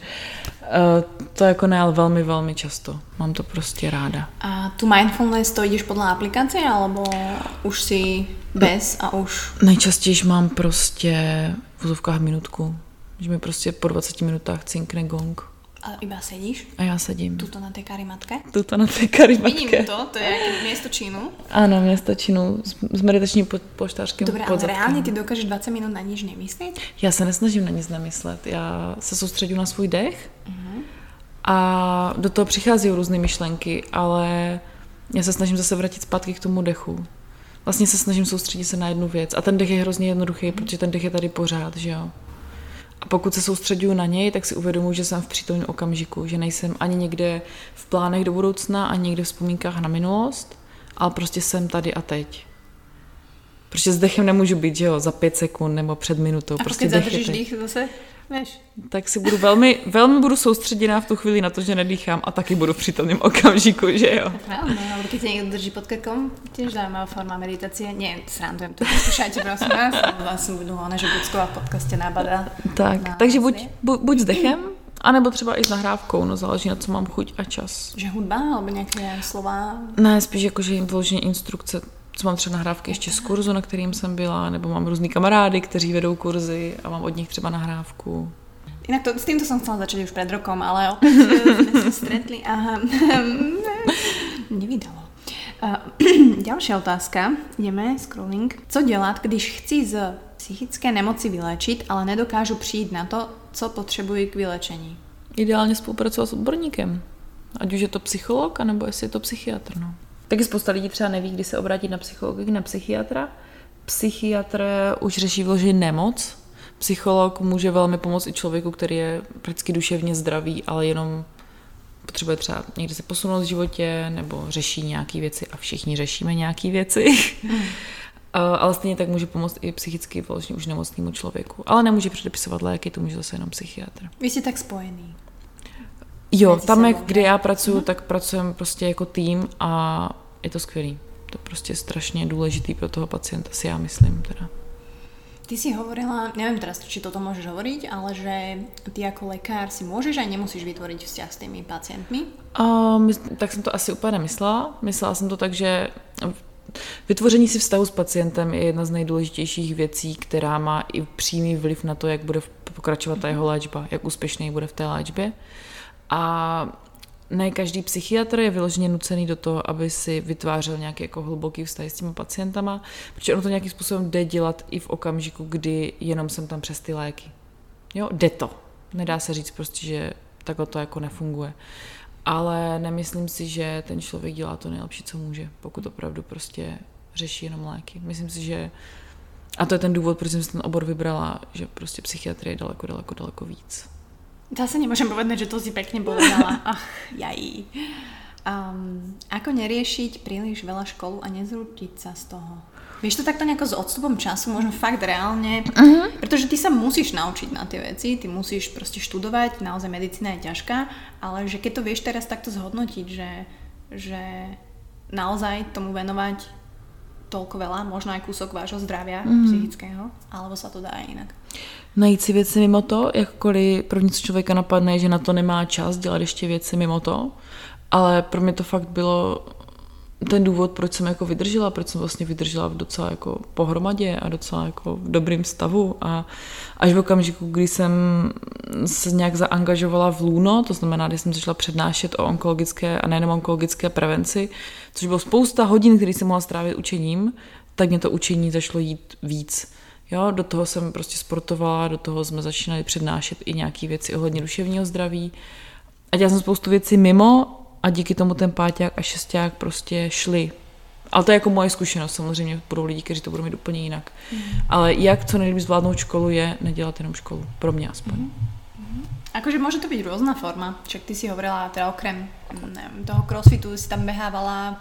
uh, to jako ne, ale velmi, velmi často. Mám to prostě ráda. A tu mindfulness to jdeš podle aplikace, alebo už si bez a už... Nejčastěji mám prostě v vozovkách minutku, že mi prostě po 20 minutách cinkne gong. A iba sedíš? A já sedím. Tuto na té karimatke? Tuto na té karimatke. Vidím to, to je jako město Čínu. Ano, město Čínu s, s meditačním po, poštářským Dobre, ale reálně ty dokážeš 20 minut na nič nemyslet? Já se nesnažím na nic nemyslet. Já se soustředím na svůj dech uh-huh. a do toho přichází různé myšlenky, ale já se snažím zase vrátit zpátky k tomu dechu. Vlastně se snažím soustředit se na jednu věc. A ten dech je hrozně jednoduchý, uh-huh. protože ten dech je tady pořád, že jo. A pokud se soustředuju na něj, tak si uvědomuji, že jsem v přítomném okamžiku, že nejsem ani někde v plánech do budoucna, ani někde v vzpomínkách na minulost, ale prostě jsem tady a teď. Protože s dechem nemůžu být, že jo, za pět sekund nebo před minutou. A prostě pokud zadržíš dých zase, Víš. Tak si budu velmi, velmi budu soustředěná v tu chvíli na to, že nedýchám a taky budu v přítomném okamžiku, že jo. Pravda, ale když tě někdo drží pod krkom, těž zaujímavá forma meditace. Ne, srandujem, to vyskúšajte prosím vás. Vlastně budu hlavně, že Bucková v podcastě nabadá. Tak, na takže buď, bu, buď s dechem, anebo třeba i s nahrávkou, no záleží na co mám chuť a čas. Že hudba, alebo nějaké slova? Ne, spíš jako, že jim vložení instrukce, co mám třeba nahrávky ještě z kurzu, na kterým jsem byla, nebo mám různý kamarády, kteří vedou kurzy a mám od nich třeba nahrávku. Inak to, s týmto som chcela začať už pred rokom, ale opäť sme sa stretli a nevydalo. Uh, ďalšia otázka. Ideme, scrolling. Co dělat, když chci z psychické nemoci vylečit, ale nedokážu přijít na to, co potřebuji k vylečení? Ideálně spolupracovat s odborníkem. Ať už je to psycholog, anebo jestli je to psychiatr. No. Taky spousta lidí třeba neví, kdy se obrátit na psychologa, na psychiatra. Psychiatr už řeší vložit nemoc. Psycholog může velmi pomoct i člověku, který je prakticky duševně zdravý, ale jenom potřebuje třeba někdy se posunout v životě nebo řeší nějaké věci a všichni řešíme nějaké věci. Mm. ale stejně tak může pomoct i psychicky vlastně už nemocnému člověku. Ale nemůže předepisovat léky, to může zase jenom psychiatr. Vy jste tak spojený. Jo, tam, jak, kde já pracuji, mm-hmm. tak pracujeme prostě jako tým a je to skvělý. To prostě je strašně důležitý pro toho pacienta, si já myslím teda. Ty si hovorila, neviem teraz, či toto môžeš hovoriť, ale že ty ako lekár si môžeš a nemusíš vytvoriť vzťah s tými pacientmi? Um, tak jsem to asi úplně nemyslela. Myslela jsem to tak, že vytvoření si vztahu s pacientem je jedna z nejdůležitějších věcí, která má i přímý vliv na to, jak bude pokračovat ta jeho léčba, jak úspěšný bude v té léčbě. A ne každý psychiatr je vyloženě nucený do toho, aby si vytvářel nějaký jako hluboký vztah s těmi pacientama, protože ono to nějakým způsobem jde dělat i v okamžiku, kdy jenom jsem tam přes ty léky. Jo, jde to. Nedá se říct prostě, že takhle to jako nefunguje. Ale nemyslím si, že ten člověk dělá to nejlepší, co může, pokud opravdu prostě řeší jenom léky. Myslím si, že a to je ten důvod, proč jsem si ten obor vybrala, že prostě psychiatrie je daleko, daleko, daleko víc. Zase nemôžem povedať, že to si pekne povedala. Ach, jají. Um, ako neriešiť príliš veľa školu a nezrútiť sa z toho? Vieš to takto nejako s odstupom času, možno fakt reálne, uh-huh. pretože ty sa musíš naučiť na tie veci, ty musíš proste študovať, naozaj medicína je ťažká, ale že keď to vieš teraz takto zhodnotiť, že, že naozaj tomu venovať toľko veľa, možno aj kúsok vášho zdravia uh-huh. psychického, alebo sa to dá aj inak najít si věci mimo to, jakkoliv první, co člověka napadne, že na to nemá čas dělat ještě věci mimo to, ale pro mě to fakt bylo ten důvod, proč jsem jako vydržela, proč jsem vlastně vydržela v docela jako pohromadě a docela jako v dobrým stavu a až v okamžiku, kdy jsem se nějak zaangažovala v Luno, to znamená, když jsem začala přednášet o onkologické a nejenom onkologické prevenci, což bylo spousta hodin, které jsem mohla strávit učením, tak mě to učení začalo jít víc. Jo, do toho jsem prostě sportovala, do toho jsme začínali přednášet i nějaké věci ohledně duševního zdraví. A dělala jsem spoustu věcí mimo a díky tomu ten páťák a šesták prostě šli. Ale to je jako moje zkušenost, samozřejmě budou lidi, kteří to budou mít úplně jinak. Mm. Ale jak co nejlíp zvládnout školu je nedělat jenom školu, pro mě aspoň. Mm. Akože môže to byť rôzna forma. Však ty si hovorila, teda okrem neviem, toho crossfitu si tam behávala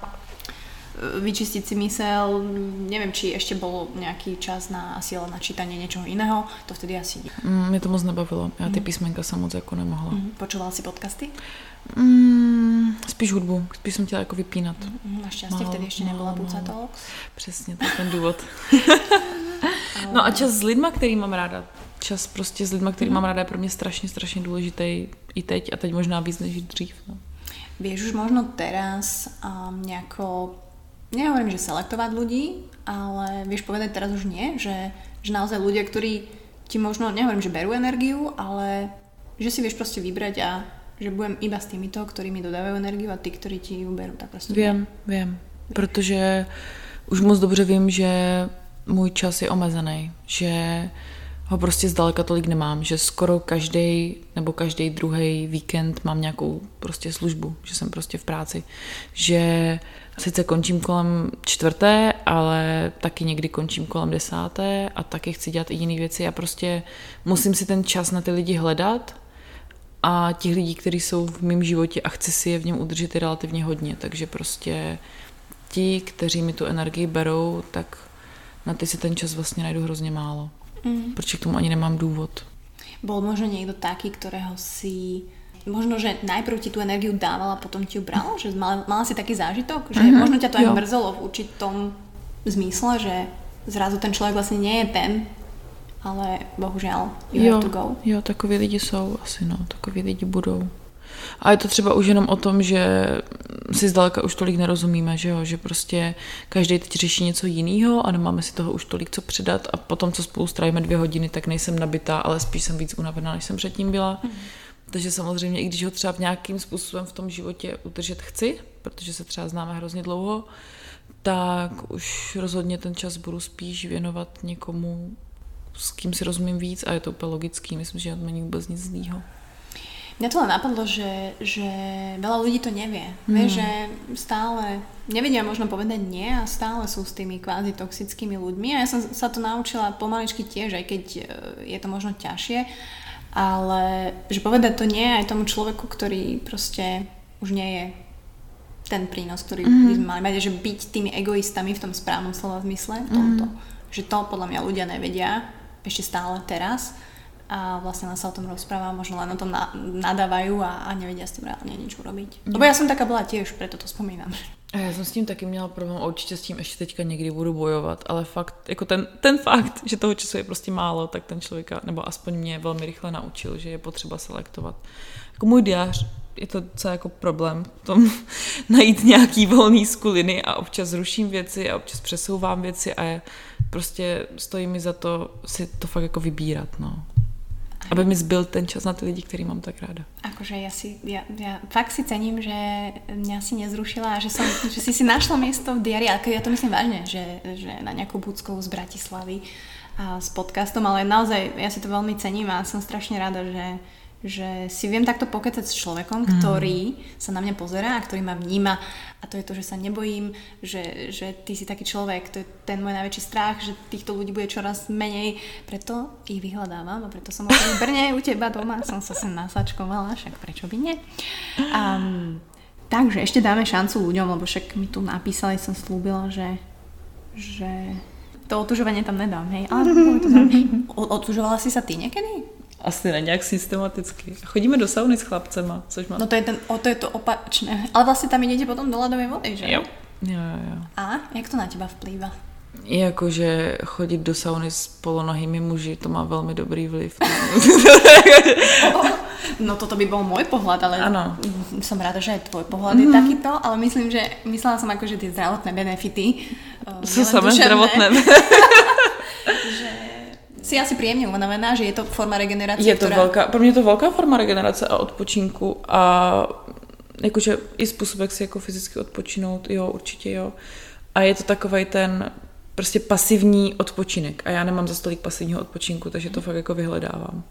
vyčistiť si mysel, neviem, či ešte bol nejaký čas na asi na čítanie niečoho iného, to vtedy asi... Mm, mě to moc nebavilo, já ty mm. písmenka jsem moc jako nemohla. Mm. Počúval si podcasty? Mm, spíš hudbu, spíš jsem chtěla jako vypínat. Mm, naštěstí vtedy ještě nebyla Buca Talks. Přesně, to je ten důvod. no a čas s lidma, který mám ráda. Čas prostě s lidma, který mm. mám ráda je pro mě strašně, strašně důležitý i teď a teď možná víc než dřív. No. Vieš už možno teraz um, nejako nehovorím, že selektovať ľudí, ale vieš povedať teraz už nie, že, že naozaj ľudia, ktorí ti možno, nehovorím, že berú energiu, ale že si vieš proste vybrať a že budem iba s týmito, ktorí mi dodávajú energiu a tí, ktorí ti ju berú, tak prostě Vím, vím, protože už moc dobře vím, že můj čas je omezený, že ho prostě zdaleka tolik nemám, že skoro každý nebo každý druhý víkend mám nějakou prostě službu, že jsem prostě v práci, že sice končím kolem čtvrté, ale taky někdy končím kolem desáté a taky chci dělat i jiné věci. Já prostě musím si ten čas na ty lidi hledat a těch lidí, kteří jsou v mém životě a chci si je v něm udržet je relativně hodně, takže prostě ti, kteří mi tu energii berou, tak na ty si ten čas vlastně najdu hrozně málo. Mm. Protože k tomu ani nemám důvod. Bol možno niekto taký, ktorého si možno, že najprv ti tú energiu dávala, potom ti ju brala? Že mala, mala si taký zážitok? Že mm-hmm, možno ťa to aj jo. mrzelo v určitom zmysle, že zrazu ten člověk vlastně nie je ten, ale bohužel you jo, have to go. Jo, takový lidi jsou asi, no, takový lidi budou. A je to třeba už jenom o tom, že si zdaleka už tolik nerozumíme, že jo, že prostě každý teď řeší něco jiného a nemáme si toho už tolik co předat a potom, co spolu strávíme dvě hodiny, tak nejsem nabitá, ale spíš jsem víc unavená, než jsem předtím byla. Mm. Takže samozřejmě, i když ho třeba v nějakým způsobem v tom životě udržet chci, protože se třeba známe hrozně dlouho, tak už rozhodně ten čas budu spíš věnovat někomu, s kým si rozumím víc a je to úplně logický. Myslím, že to není vůbec nic zlýho. Mňa to len napadlo, že, že veľa ľudí to nevie. Mm. Vieš, že stále nevedia možno povedať nie a stále sú s tými kvázi toxickými ľuďmi. A ja som sa to naučila pomaličky tiež, aj keď e, je to možno ťažšie ale že povedať to nie aj tomu človeku, ktorý proste už nie je ten prínos, ktorý mm-hmm. by sme mali mať, že byť tými egoistami v tom správnom slova zmysle, v tomto. Mm-hmm. Že to podľa mňa ľudia nevedia ešte stále teraz a vlastne len sa o tom rozpráva, možno len o tom nadávajú a, a nevedia s tým reálne nič urobiť. Lebo ja som taká bola tiež, preto to spomínam. Já jsem s tím taky měla problém určitě s tím ještě teďka někdy budu bojovat, ale fakt, jako ten, ten fakt, že toho času je prostě málo, tak ten člověka, nebo aspoň mě velmi rychle naučil, že je potřeba selektovat. Jako můj diář je to docela jako problém v tom najít nějaký volný skuliny a občas ruším věci a občas přesouvám věci a je, prostě stojí mi za to si to fakt jako vybírat, no aby mi zbyl ten čas na ty lidi, který mám tak ráda. Akože ja si, ja, ja fakt si cením, že mňa si nezrušila a že, som, že si si našla miesto v diari, ale ja to myslím vážne, že, že na nejakú Budskou z Bratislavy a s podcastom, ale naozaj ja si to veľmi cením a som strašne rada, že, že si viem takto pokecať s človekom, mm. ktorý sa na mňa pozerá a ktorý ma vníma a to je to, že sa nebojím, že, že ty si taký človek, to je ten môj najväčší strach, že týchto ľudí bude čoraz menej, preto ich vyhľadávam a preto som v Brne u teba doma, som sa sem nasačkovala, však prečo by nie. Um, takže ešte dáme šancu ľuďom, lebo však mi tu napísali, som slúbila, že, že to otužovanie tam nedám, hej. Ale to Otužovala si sa ty niekedy? Asi ne, nějak systematicky. Chodíme do sauny s chlapcema, což má... No to je, ten, o, to je to opačné. Ale vlastně tam jdete potom do ledové vody, že? Jo. Jo, jo, jo. A jak to na teba vplýva? Jakože chodit do sauny s polonohými muži, to má velmi dobrý vliv. No toto by bol môj pohľad, ale Áno. som rada, že aj tvoj pohľad mm-hmm. je takýto, ale myslím, že myslela som ako, že tie zdravotné benefity uh, Sú samé duševné, zdravotné. že si asi príjemne unavená, že je to forma regenerácie, Je to ktorá... velká, pro mě je to velká forma regenerace a odpočinku a jakože i způsob, jak si jako fyzicky odpočinout, jo, určitě jo. A je to takový ten prostě pasivní odpočinek a já nemám za stolik pasivního odpočinku, takže to fakt jako vyhledávám.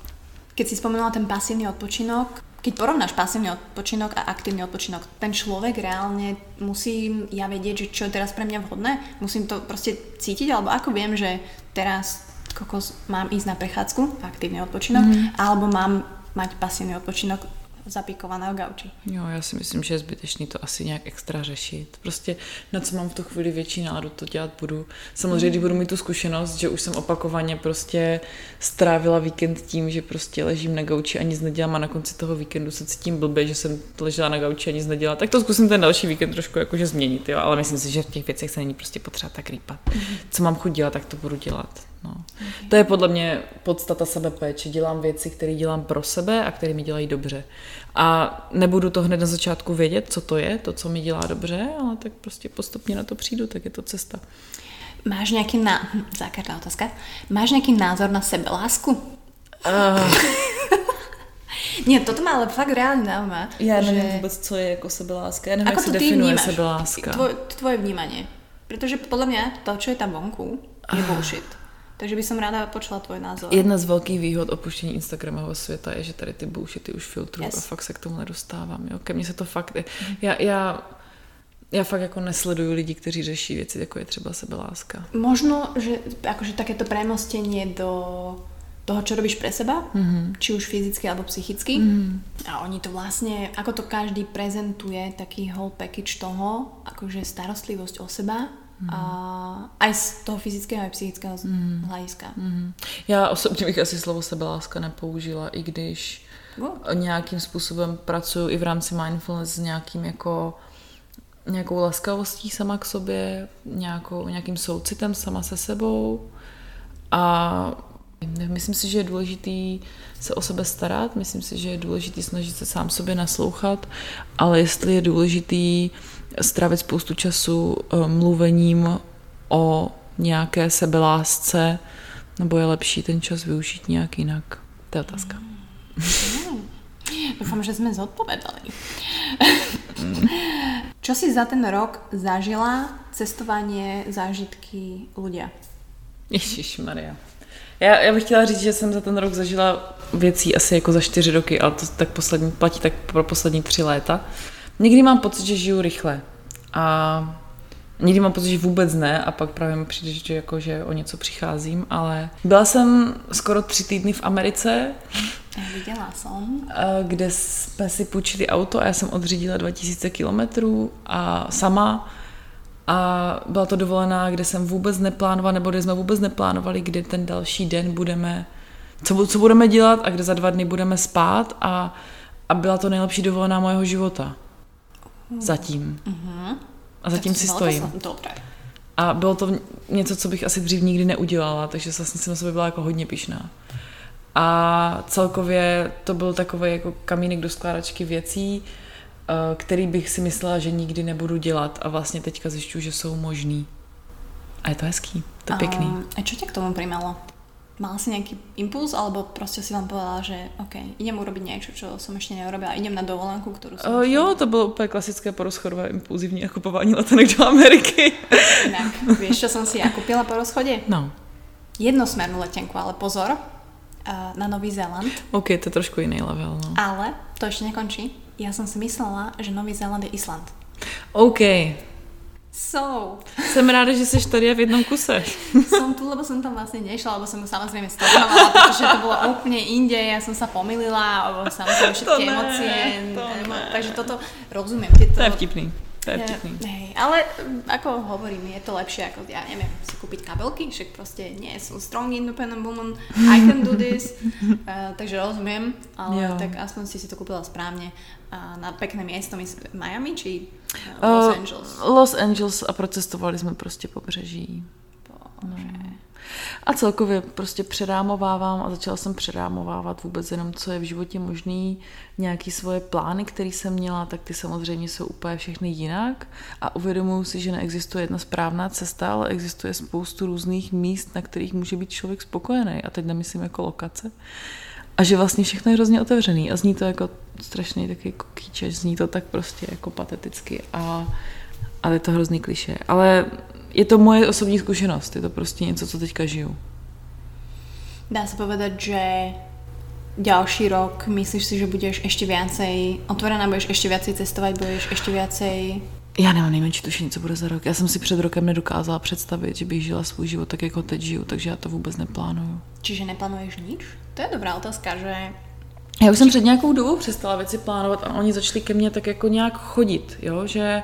Keď si spomenula ten pasívny odpočinok, keď porovnáš pasívny odpočinok a aktívny odpočinok, ten človek reálne musím ja vedieť, že čo je teraz pre mňa vhodné? Musím to proste cítiť? Alebo ako viem, že teraz kokos mám ísť na prechádzku, aktívny odpočinok, mm-hmm. alebo mám mať pasívny odpočinok zapikovaného gauči? Jo, já si myslím, že je zbytečný to asi nějak extra řešit. Prostě na co mám v tu chvíli větší náladu, to dělat budu. Samozřejmě, když budu mít tu zkušenost, že už jsem opakovaně prostě strávila víkend tím, že prostě ležím na gauči a nic nedělám a na konci toho víkendu se cítím blbě, že jsem ležela na gauči a nic nedělala, tak to zkusím ten další víkend trošku jakože změnit, jo. Ale myslím si, že v těch věcech se není prostě potřeba tak rýpat. Co mám chuť dělat, tak to budu dělat. No. To je podle mě podstata sebepéče. Dělám věci, které dělám pro sebe a které mi dělají dobře. A nebudu to hned na začátku vědět, co to je, to, co mi dělá dobře, ale tak prostě postupně na to přijdu, tak je to cesta. Máš nejaký ná... hm, Základná otázka. Máš nejaký názor na sebelásku? Uh, Nie, toto ma ale fakt reálne zaujíma. já že- nevím vůbec, co je jako sebeláska. Já nevím, Ako jak se to ty definuje vnímaš? sebeláska. Tvoj, tvoje vnímanie. Pretože podľa mňa to, čo je tam vonku, je bullshit. Takže by som rada počula tvoj názor. Jedna z velkých výhod opuštění Instagramového světa je, že tady ty bullshity už filtruju Yes. a fakt se k tomu nedostávám. Jo? Ke mně se to fakt... Já, já, já fakt jako nesleduju lidi, kteří řeší věci, jako je třeba sebeláska. Možno, že akože takéto premostenie do toho, čo robíš pre seba, mm-hmm. či už fyzicky alebo psychicky. Mm-hmm. A oni to vlastne, ako to každý prezentuje, taký whole package toho, akože starostlivosť o seba. A aj z toho fyzického a psychického mm-hmm. hlediska. Mm-hmm. Já osobně bych asi slovo sebeláska nepoužila, i když Good. nějakým způsobem pracuju i v rámci mindfulness s nějakým jako nějakou laskavostí sama k sobě, nějakou, nějakým soucitem sama se sebou a myslím si, že je důležitý se o sebe starat, myslím si, že je důležitý snažit se sám sobě naslouchat, ale jestli je důležitý strávit spoustu času eh, mluvením o nějaké sebelásce, nebo je lepší ten čas využít nějak jinak? To je otázka. Dúfam, že sme zodpovedali. Čo si za ten rok zažila? Cestovanie, zážitky, ľudia. Ježíš Maria. Já, já bych chtěla říct, že jsem za ten rok zažila věcí asi jako za čtyři roky, ale to tak poslední, platí tak pro poslední tři léta. Někdy mám pocit, že žiju rychle a někdy mám pocit, že vůbec ne a pak právě mi přijde, že, jako, že o něco přicházím, ale byla jsem skoro tři týdny v Americe, Videla som. eh, kde jsme si půjčili auto a já jsem odřídila 2000 kilometrů a sama a byla to dovolená, kde jsem vůbec neplánovala, nebo kde jsme vůbec neplánovali, kde ten další den budeme, co, co budeme dělat a kde za dva dny budeme spát a, a byla to nejlepší dovolená mojeho života. Zatím. A zatím to si stojím. sla- Dobre. A bylo to něco, co bych asi dřív nikdy neudělala, takže vlastně jsem na sebe byla jako hodně pišná. A celkově to byl takový jako kamínek do skládačky věcí, eh, který bych si myslela, že nikdy nebudu dělat a vlastně teďka zjišťuju, že jsou možný. A je to hezký, to je pěkný. Um, a čo ťa k tomu primalo? Mala si nejaký impuls, alebo proste si vám povedala, že OK, idem urobiť niečo, čo som ešte neurobila, idem na dovolenku, ktorú som... Uh, jo, to bylo úplně klasické porozchodové impulzivní nakupování letenek do Ameriky. Inak, vieš, čo som si ja kúpila po rozchode? No, Jednosmernú letenku, ale pozor, uh, na Nový Zéland. ok, to je trošku jiný level, no. Ale to ešte nekončí. Ja som si myslela, že Nový Zéland je Island. OK, So, jsem ráda, že jsi tady v jednom kuse. som tu, lebo som tam vlastne nešla, lebo som ju samozrejme stopovala, pretože to bolo úplne inde, ja som sa pomýlila, alebo samozrejme všetky To ne, emócie. to nebo- ne. Takže toto rozumiem. Tieto, To je vtipný, vtipný. Hej, ale mm, ako hovorím, je to lepšie ako, ja neviem, si kúpiť kabelky, však proste nie som strong independent woman, I can do this, uh, takže rozumiem, ale Jo. tak aspoň si si to kúpila správne uh, na pekné miesto, mysl- Miami či uh, Los Angeles. Los Angeles a procestovali jsme prostě pobřeží. A celkově prostě přerámovávám a začala jsem přerámovávat vůbec jenom, co je v životě možný, nějaký svoje plány, které jsem měla, tak ty samozřejmě jsou úplně všechny jinak a uvědomuji si, že neexistuje jedna správná cesta, ale existuje spoustu různých míst, na kterých může být člověk spokojený a teď nemyslím jako lokace. A že vlastně všechno je hrozně otevřený a zní to jako strašný taky jako kýčeč, zní to tak prostě jako pateticky a ale je to hrozný kliše. Ale je to moje osobní zkušenost, je to prostě něco, co teďka žiju. Dá se povedať, že ďalší rok myslíš si, že budeš ještě viacej otvorená, budeš ještě viacej cestovat, budeš ještě viacej... Já nemám nejmenší tušení, co bude za rok. Já jsem si před rokem nedokázala představit, že bych žila svůj život tak, jako teď žiju, takže já to vůbec neplánuju. Čiže neplánuješ nič? To je dobrá otázka, že já už jsem před nějakou dobou přestala věci plánovat a oni začali ke mně tak jako nějak chodit, jo, že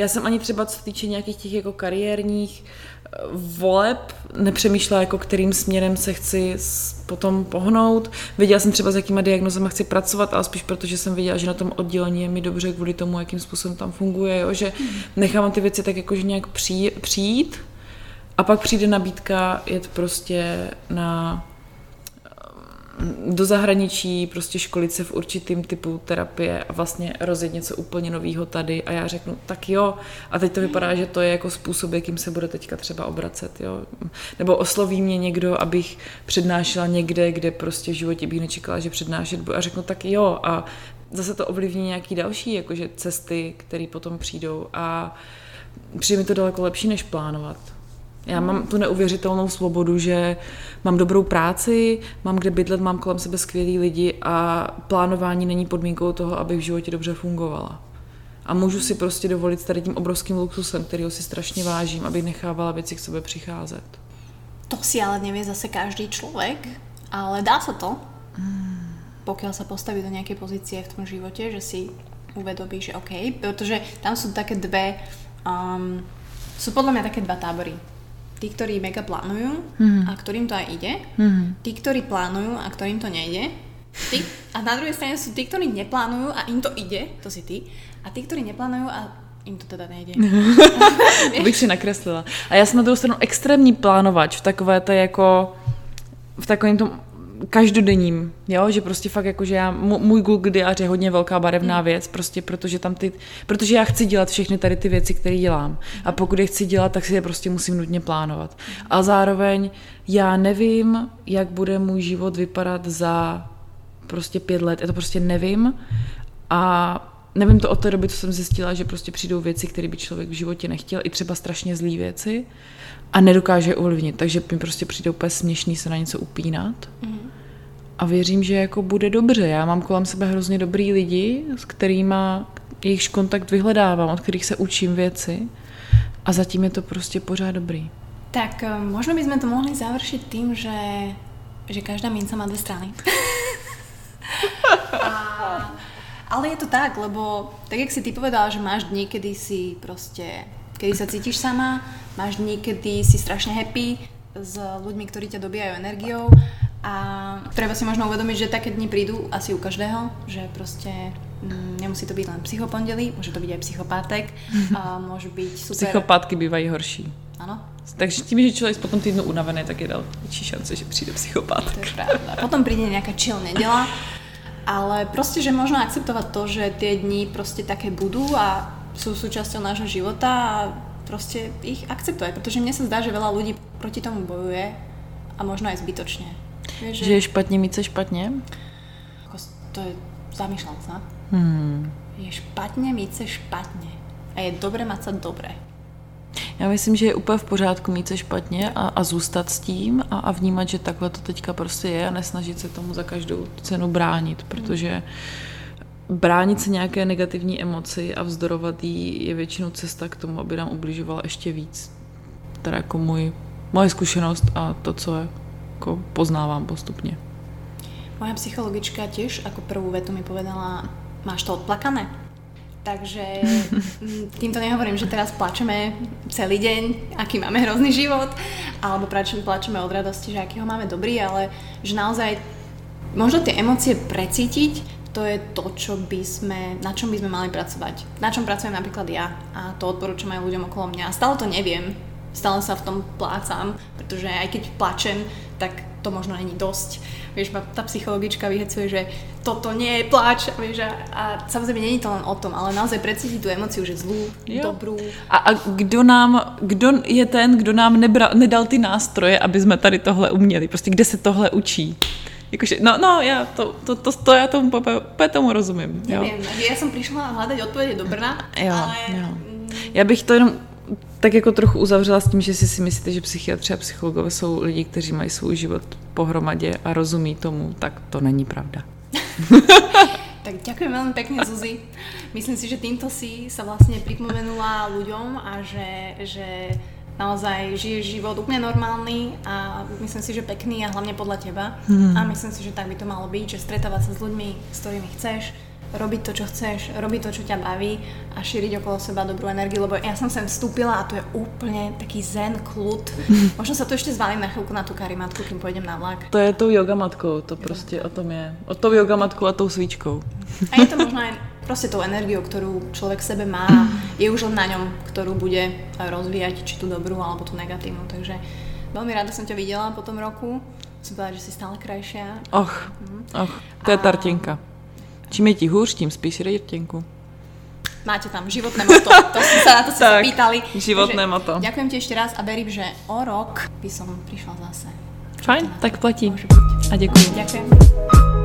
já jsem ani třeba co se týče nějakých těch jako kariérních eh, voleb nepřemýšlela, jako kterým směrem se chci potom pohnout. Věděla jsem třeba, s jakýma diagnozama chci pracovat, ale spíš protože jsem věděla, že na tom oddělení je mi dobře kvůli tomu, jakým způsobem tam funguje, jo? že nechávám ty věci tak jakože nějak přijít a pak přijde nabídka jet prostě na do zahraničí, prostě školit se v určitým typu terapie a vlastně rozjet něco úplně nového tady a já řeknu, tak jo, a teď to vypadá, že to je jako způsob, jakým se bude teďka třeba obracet, jo. Nebo osloví mě někdo, abych přednášela někde, kde prostě v životě bych nečekala, že přednášet budu. A řeknu, tak jo, a zase to ovlivní nějaký další jakože cesty, které potom přijdou. A přijde mi to daleko lepší, než plánovat. Já mám tu neuvěřitelnou svobodu, že mám dobrou práci, mám kde bydlet, mám kolem sebe skvělý lidi a plánování není podmínkou toho, abych v životě dobře fungovala. A můžu si prostě dovolit tady tím obrovským luxusem, kterýho si strašně vážím, abych nechávala věci k sobě přicházet. To si ale nevie zase každý člověk, ale dá se to, pokud se postaví do nějaké pozície v tom životě, že si uvedomí, že OK, protože tam jsou také dve, um, sú podľa mňa také dva tábory tí, ktorí mega plánujú mm-hmm. a ktorým to aj ide, mm-hmm. tí, ktorí plánujú a ktorým to nejde, tí, a na druhej strane sú tí, ktorí neplánujú a im to ide, to si ty, a tí, ktorí neplánujú a im to teda nejde. to bych si nakreslila. A já jsem na druhou stranu extrémní plánovač v takové to jako v takovém tom každodenním, jo, že prostě fakt jako, že já, můj Google diář je hodně velká barevná hmm. věc, prostě protože tam ty, protože já chci dělat všechny tady ty věci, které dělám. A pokud je chci dělat, tak si je prostě musím nutně plánovat. A zároveň já nevím, jak bude můj život vypadat za prostě pět let, já to prostě nevím. A nevím to od té doby, co jsem zjistila, že prostě přijdou věci, které by člověk v životě nechtěl, i třeba strašně zlý věci a nedokáže ovlivnit, takže mi prostě přijde úplně směšný se na něco upínat. Mm a věřím, že jako bude dobře. Já mám kolem sebe hrozně dobrý lidi, s kterými jejichž kontakt vyhledávám, od kterých se učím věci a zatím je to prostě pořád dobrý. Tak eh, možno by sme to mohli završiť tým, že, že každá minca má dve strany. ale je to tak, lebo tak jak si ty povedala, že máš dní, kedy si prostě, kedy sa cítiš sama, máš dní, kedy si strašne happy s ľuďmi, ktorí ťa dobíjajú energiou a treba si možno uvedomiť, že také dni prídu asi u každého, že proste mm, nemusí to byť len psychopondelí, môže to byť aj psychopátek, a môže byť super... Psychopátky bývají horší. Ano. Takže tím, že člověk potom týdnu unavený, tak je dal větší šance, že přijde psychopátek. To je pravda. Potom príde nejaká chill nedela, ale prostě, že možno akceptovat to, že tie dni prostě také budú a sú súčasťou nášho života a prostě ich akceptuje, protože mne sa zdá, že veľa ľudí proti tomu bojuje a možno aj Že, že je špatně mít se špatně? Jako to je zamýšľam sa. Hmm. Je špatně mít se špatně. A je dobré mať sa dobré. Já myslím, že je úplně v pořádku mít se špatně a, a zůstat s tím a, a vnímat, že takhle to teďka prostě je a nesnažit se tomu za každou cenu bránit, protože bránit se nějaké negativní emoci a vzdorovat jí je většinou cesta k tomu, aby nám ubližovala ještě víc. Teda jako můj, moje zkušenost a to, co je ako poznávam postupne. Moja psychologička tiež ako prvú vetu mi povedala, máš to odplakané? Takže týmto nehovorím, že teraz plačeme celý deň, aký máme hrozný život, alebo plačeme od radosti, že aký ho máme dobrý, ale že naozaj možno tie emócie precítiť, to je to, čo by sme, na čom by sme mali pracovať. Na čom pracujem napríklad ja a to odporúčam aj ľuďom okolo mňa. Stále to neviem, stále sa v tom plácam, pretože aj keď plačem, tak to možno není dosť. Vieš, ma tá psychologička vyhecuje, že toto nie je pláč, vieš, a, a samozrejme není to len o tom, ale naozaj precítiť tú emociu, že zlú, jo. dobrú. A, a kdo nám, kdo je ten, kdo nám nebra, nedal ty nástroje, aby jsme tady tohle uměli? Prostě kde se tohle učí? Jakože, no, no, já to, to, to, to já tomu, úplně tomu rozumím. Jo. Nevím, já jsem přišla hledat odpovědi do Brna, jo, ale... Jo. Já bych to jenom tak jako trochu uzavřela s tím, že si si myslíte, že psychiatři a psychologové jsou lidi, kteří mají svůj život pohromadě a rozumí tomu, tak to není pravda. tak ďakujem veľmi pekne, Zuzi. Myslím si, že týmto si sa vlastne pripomenula ľuďom a že, že naozaj žiješ život úplne normálny a myslím si, že pekný a hlavne podľa teba. Hmm. A myslím si, že tak by to malo byť, že stretávať sa s ľuďmi, s ktorými chceš, robiť to, čo chceš, robiť to, čo ťa baví a šíriť okolo seba dobrú energiu, lebo ja som sem vstúpila a to je úplne taký zen, kľud. Možno sa to ešte zvalím na chvíľku na tú karimatku, kým pôjdem na vlak. To je tou yogamatkou, to prostě o tom je. O tou yogamatkou a tou svíčkou. A je to možno aj proste tou energiou, ktorú človek v sebe má, je už len na ňom, ktorú bude rozvíjať, či tú dobrú alebo tú negatívnu. Takže veľmi rada som ťa videla po tom roku. Som povedala, že si stále krajšia. Och, mhm. och, to je a... tartinka. Čím je ti hůř, tím spíš rejtěnku. Máte tam životné moto, to si sa na to sa pýtali. Životné Takže, moto. Ďakujem ti ešte raz a verím, že o rok by som prišla zase. Fajn, tak platí. A děkuji. Ďakujem.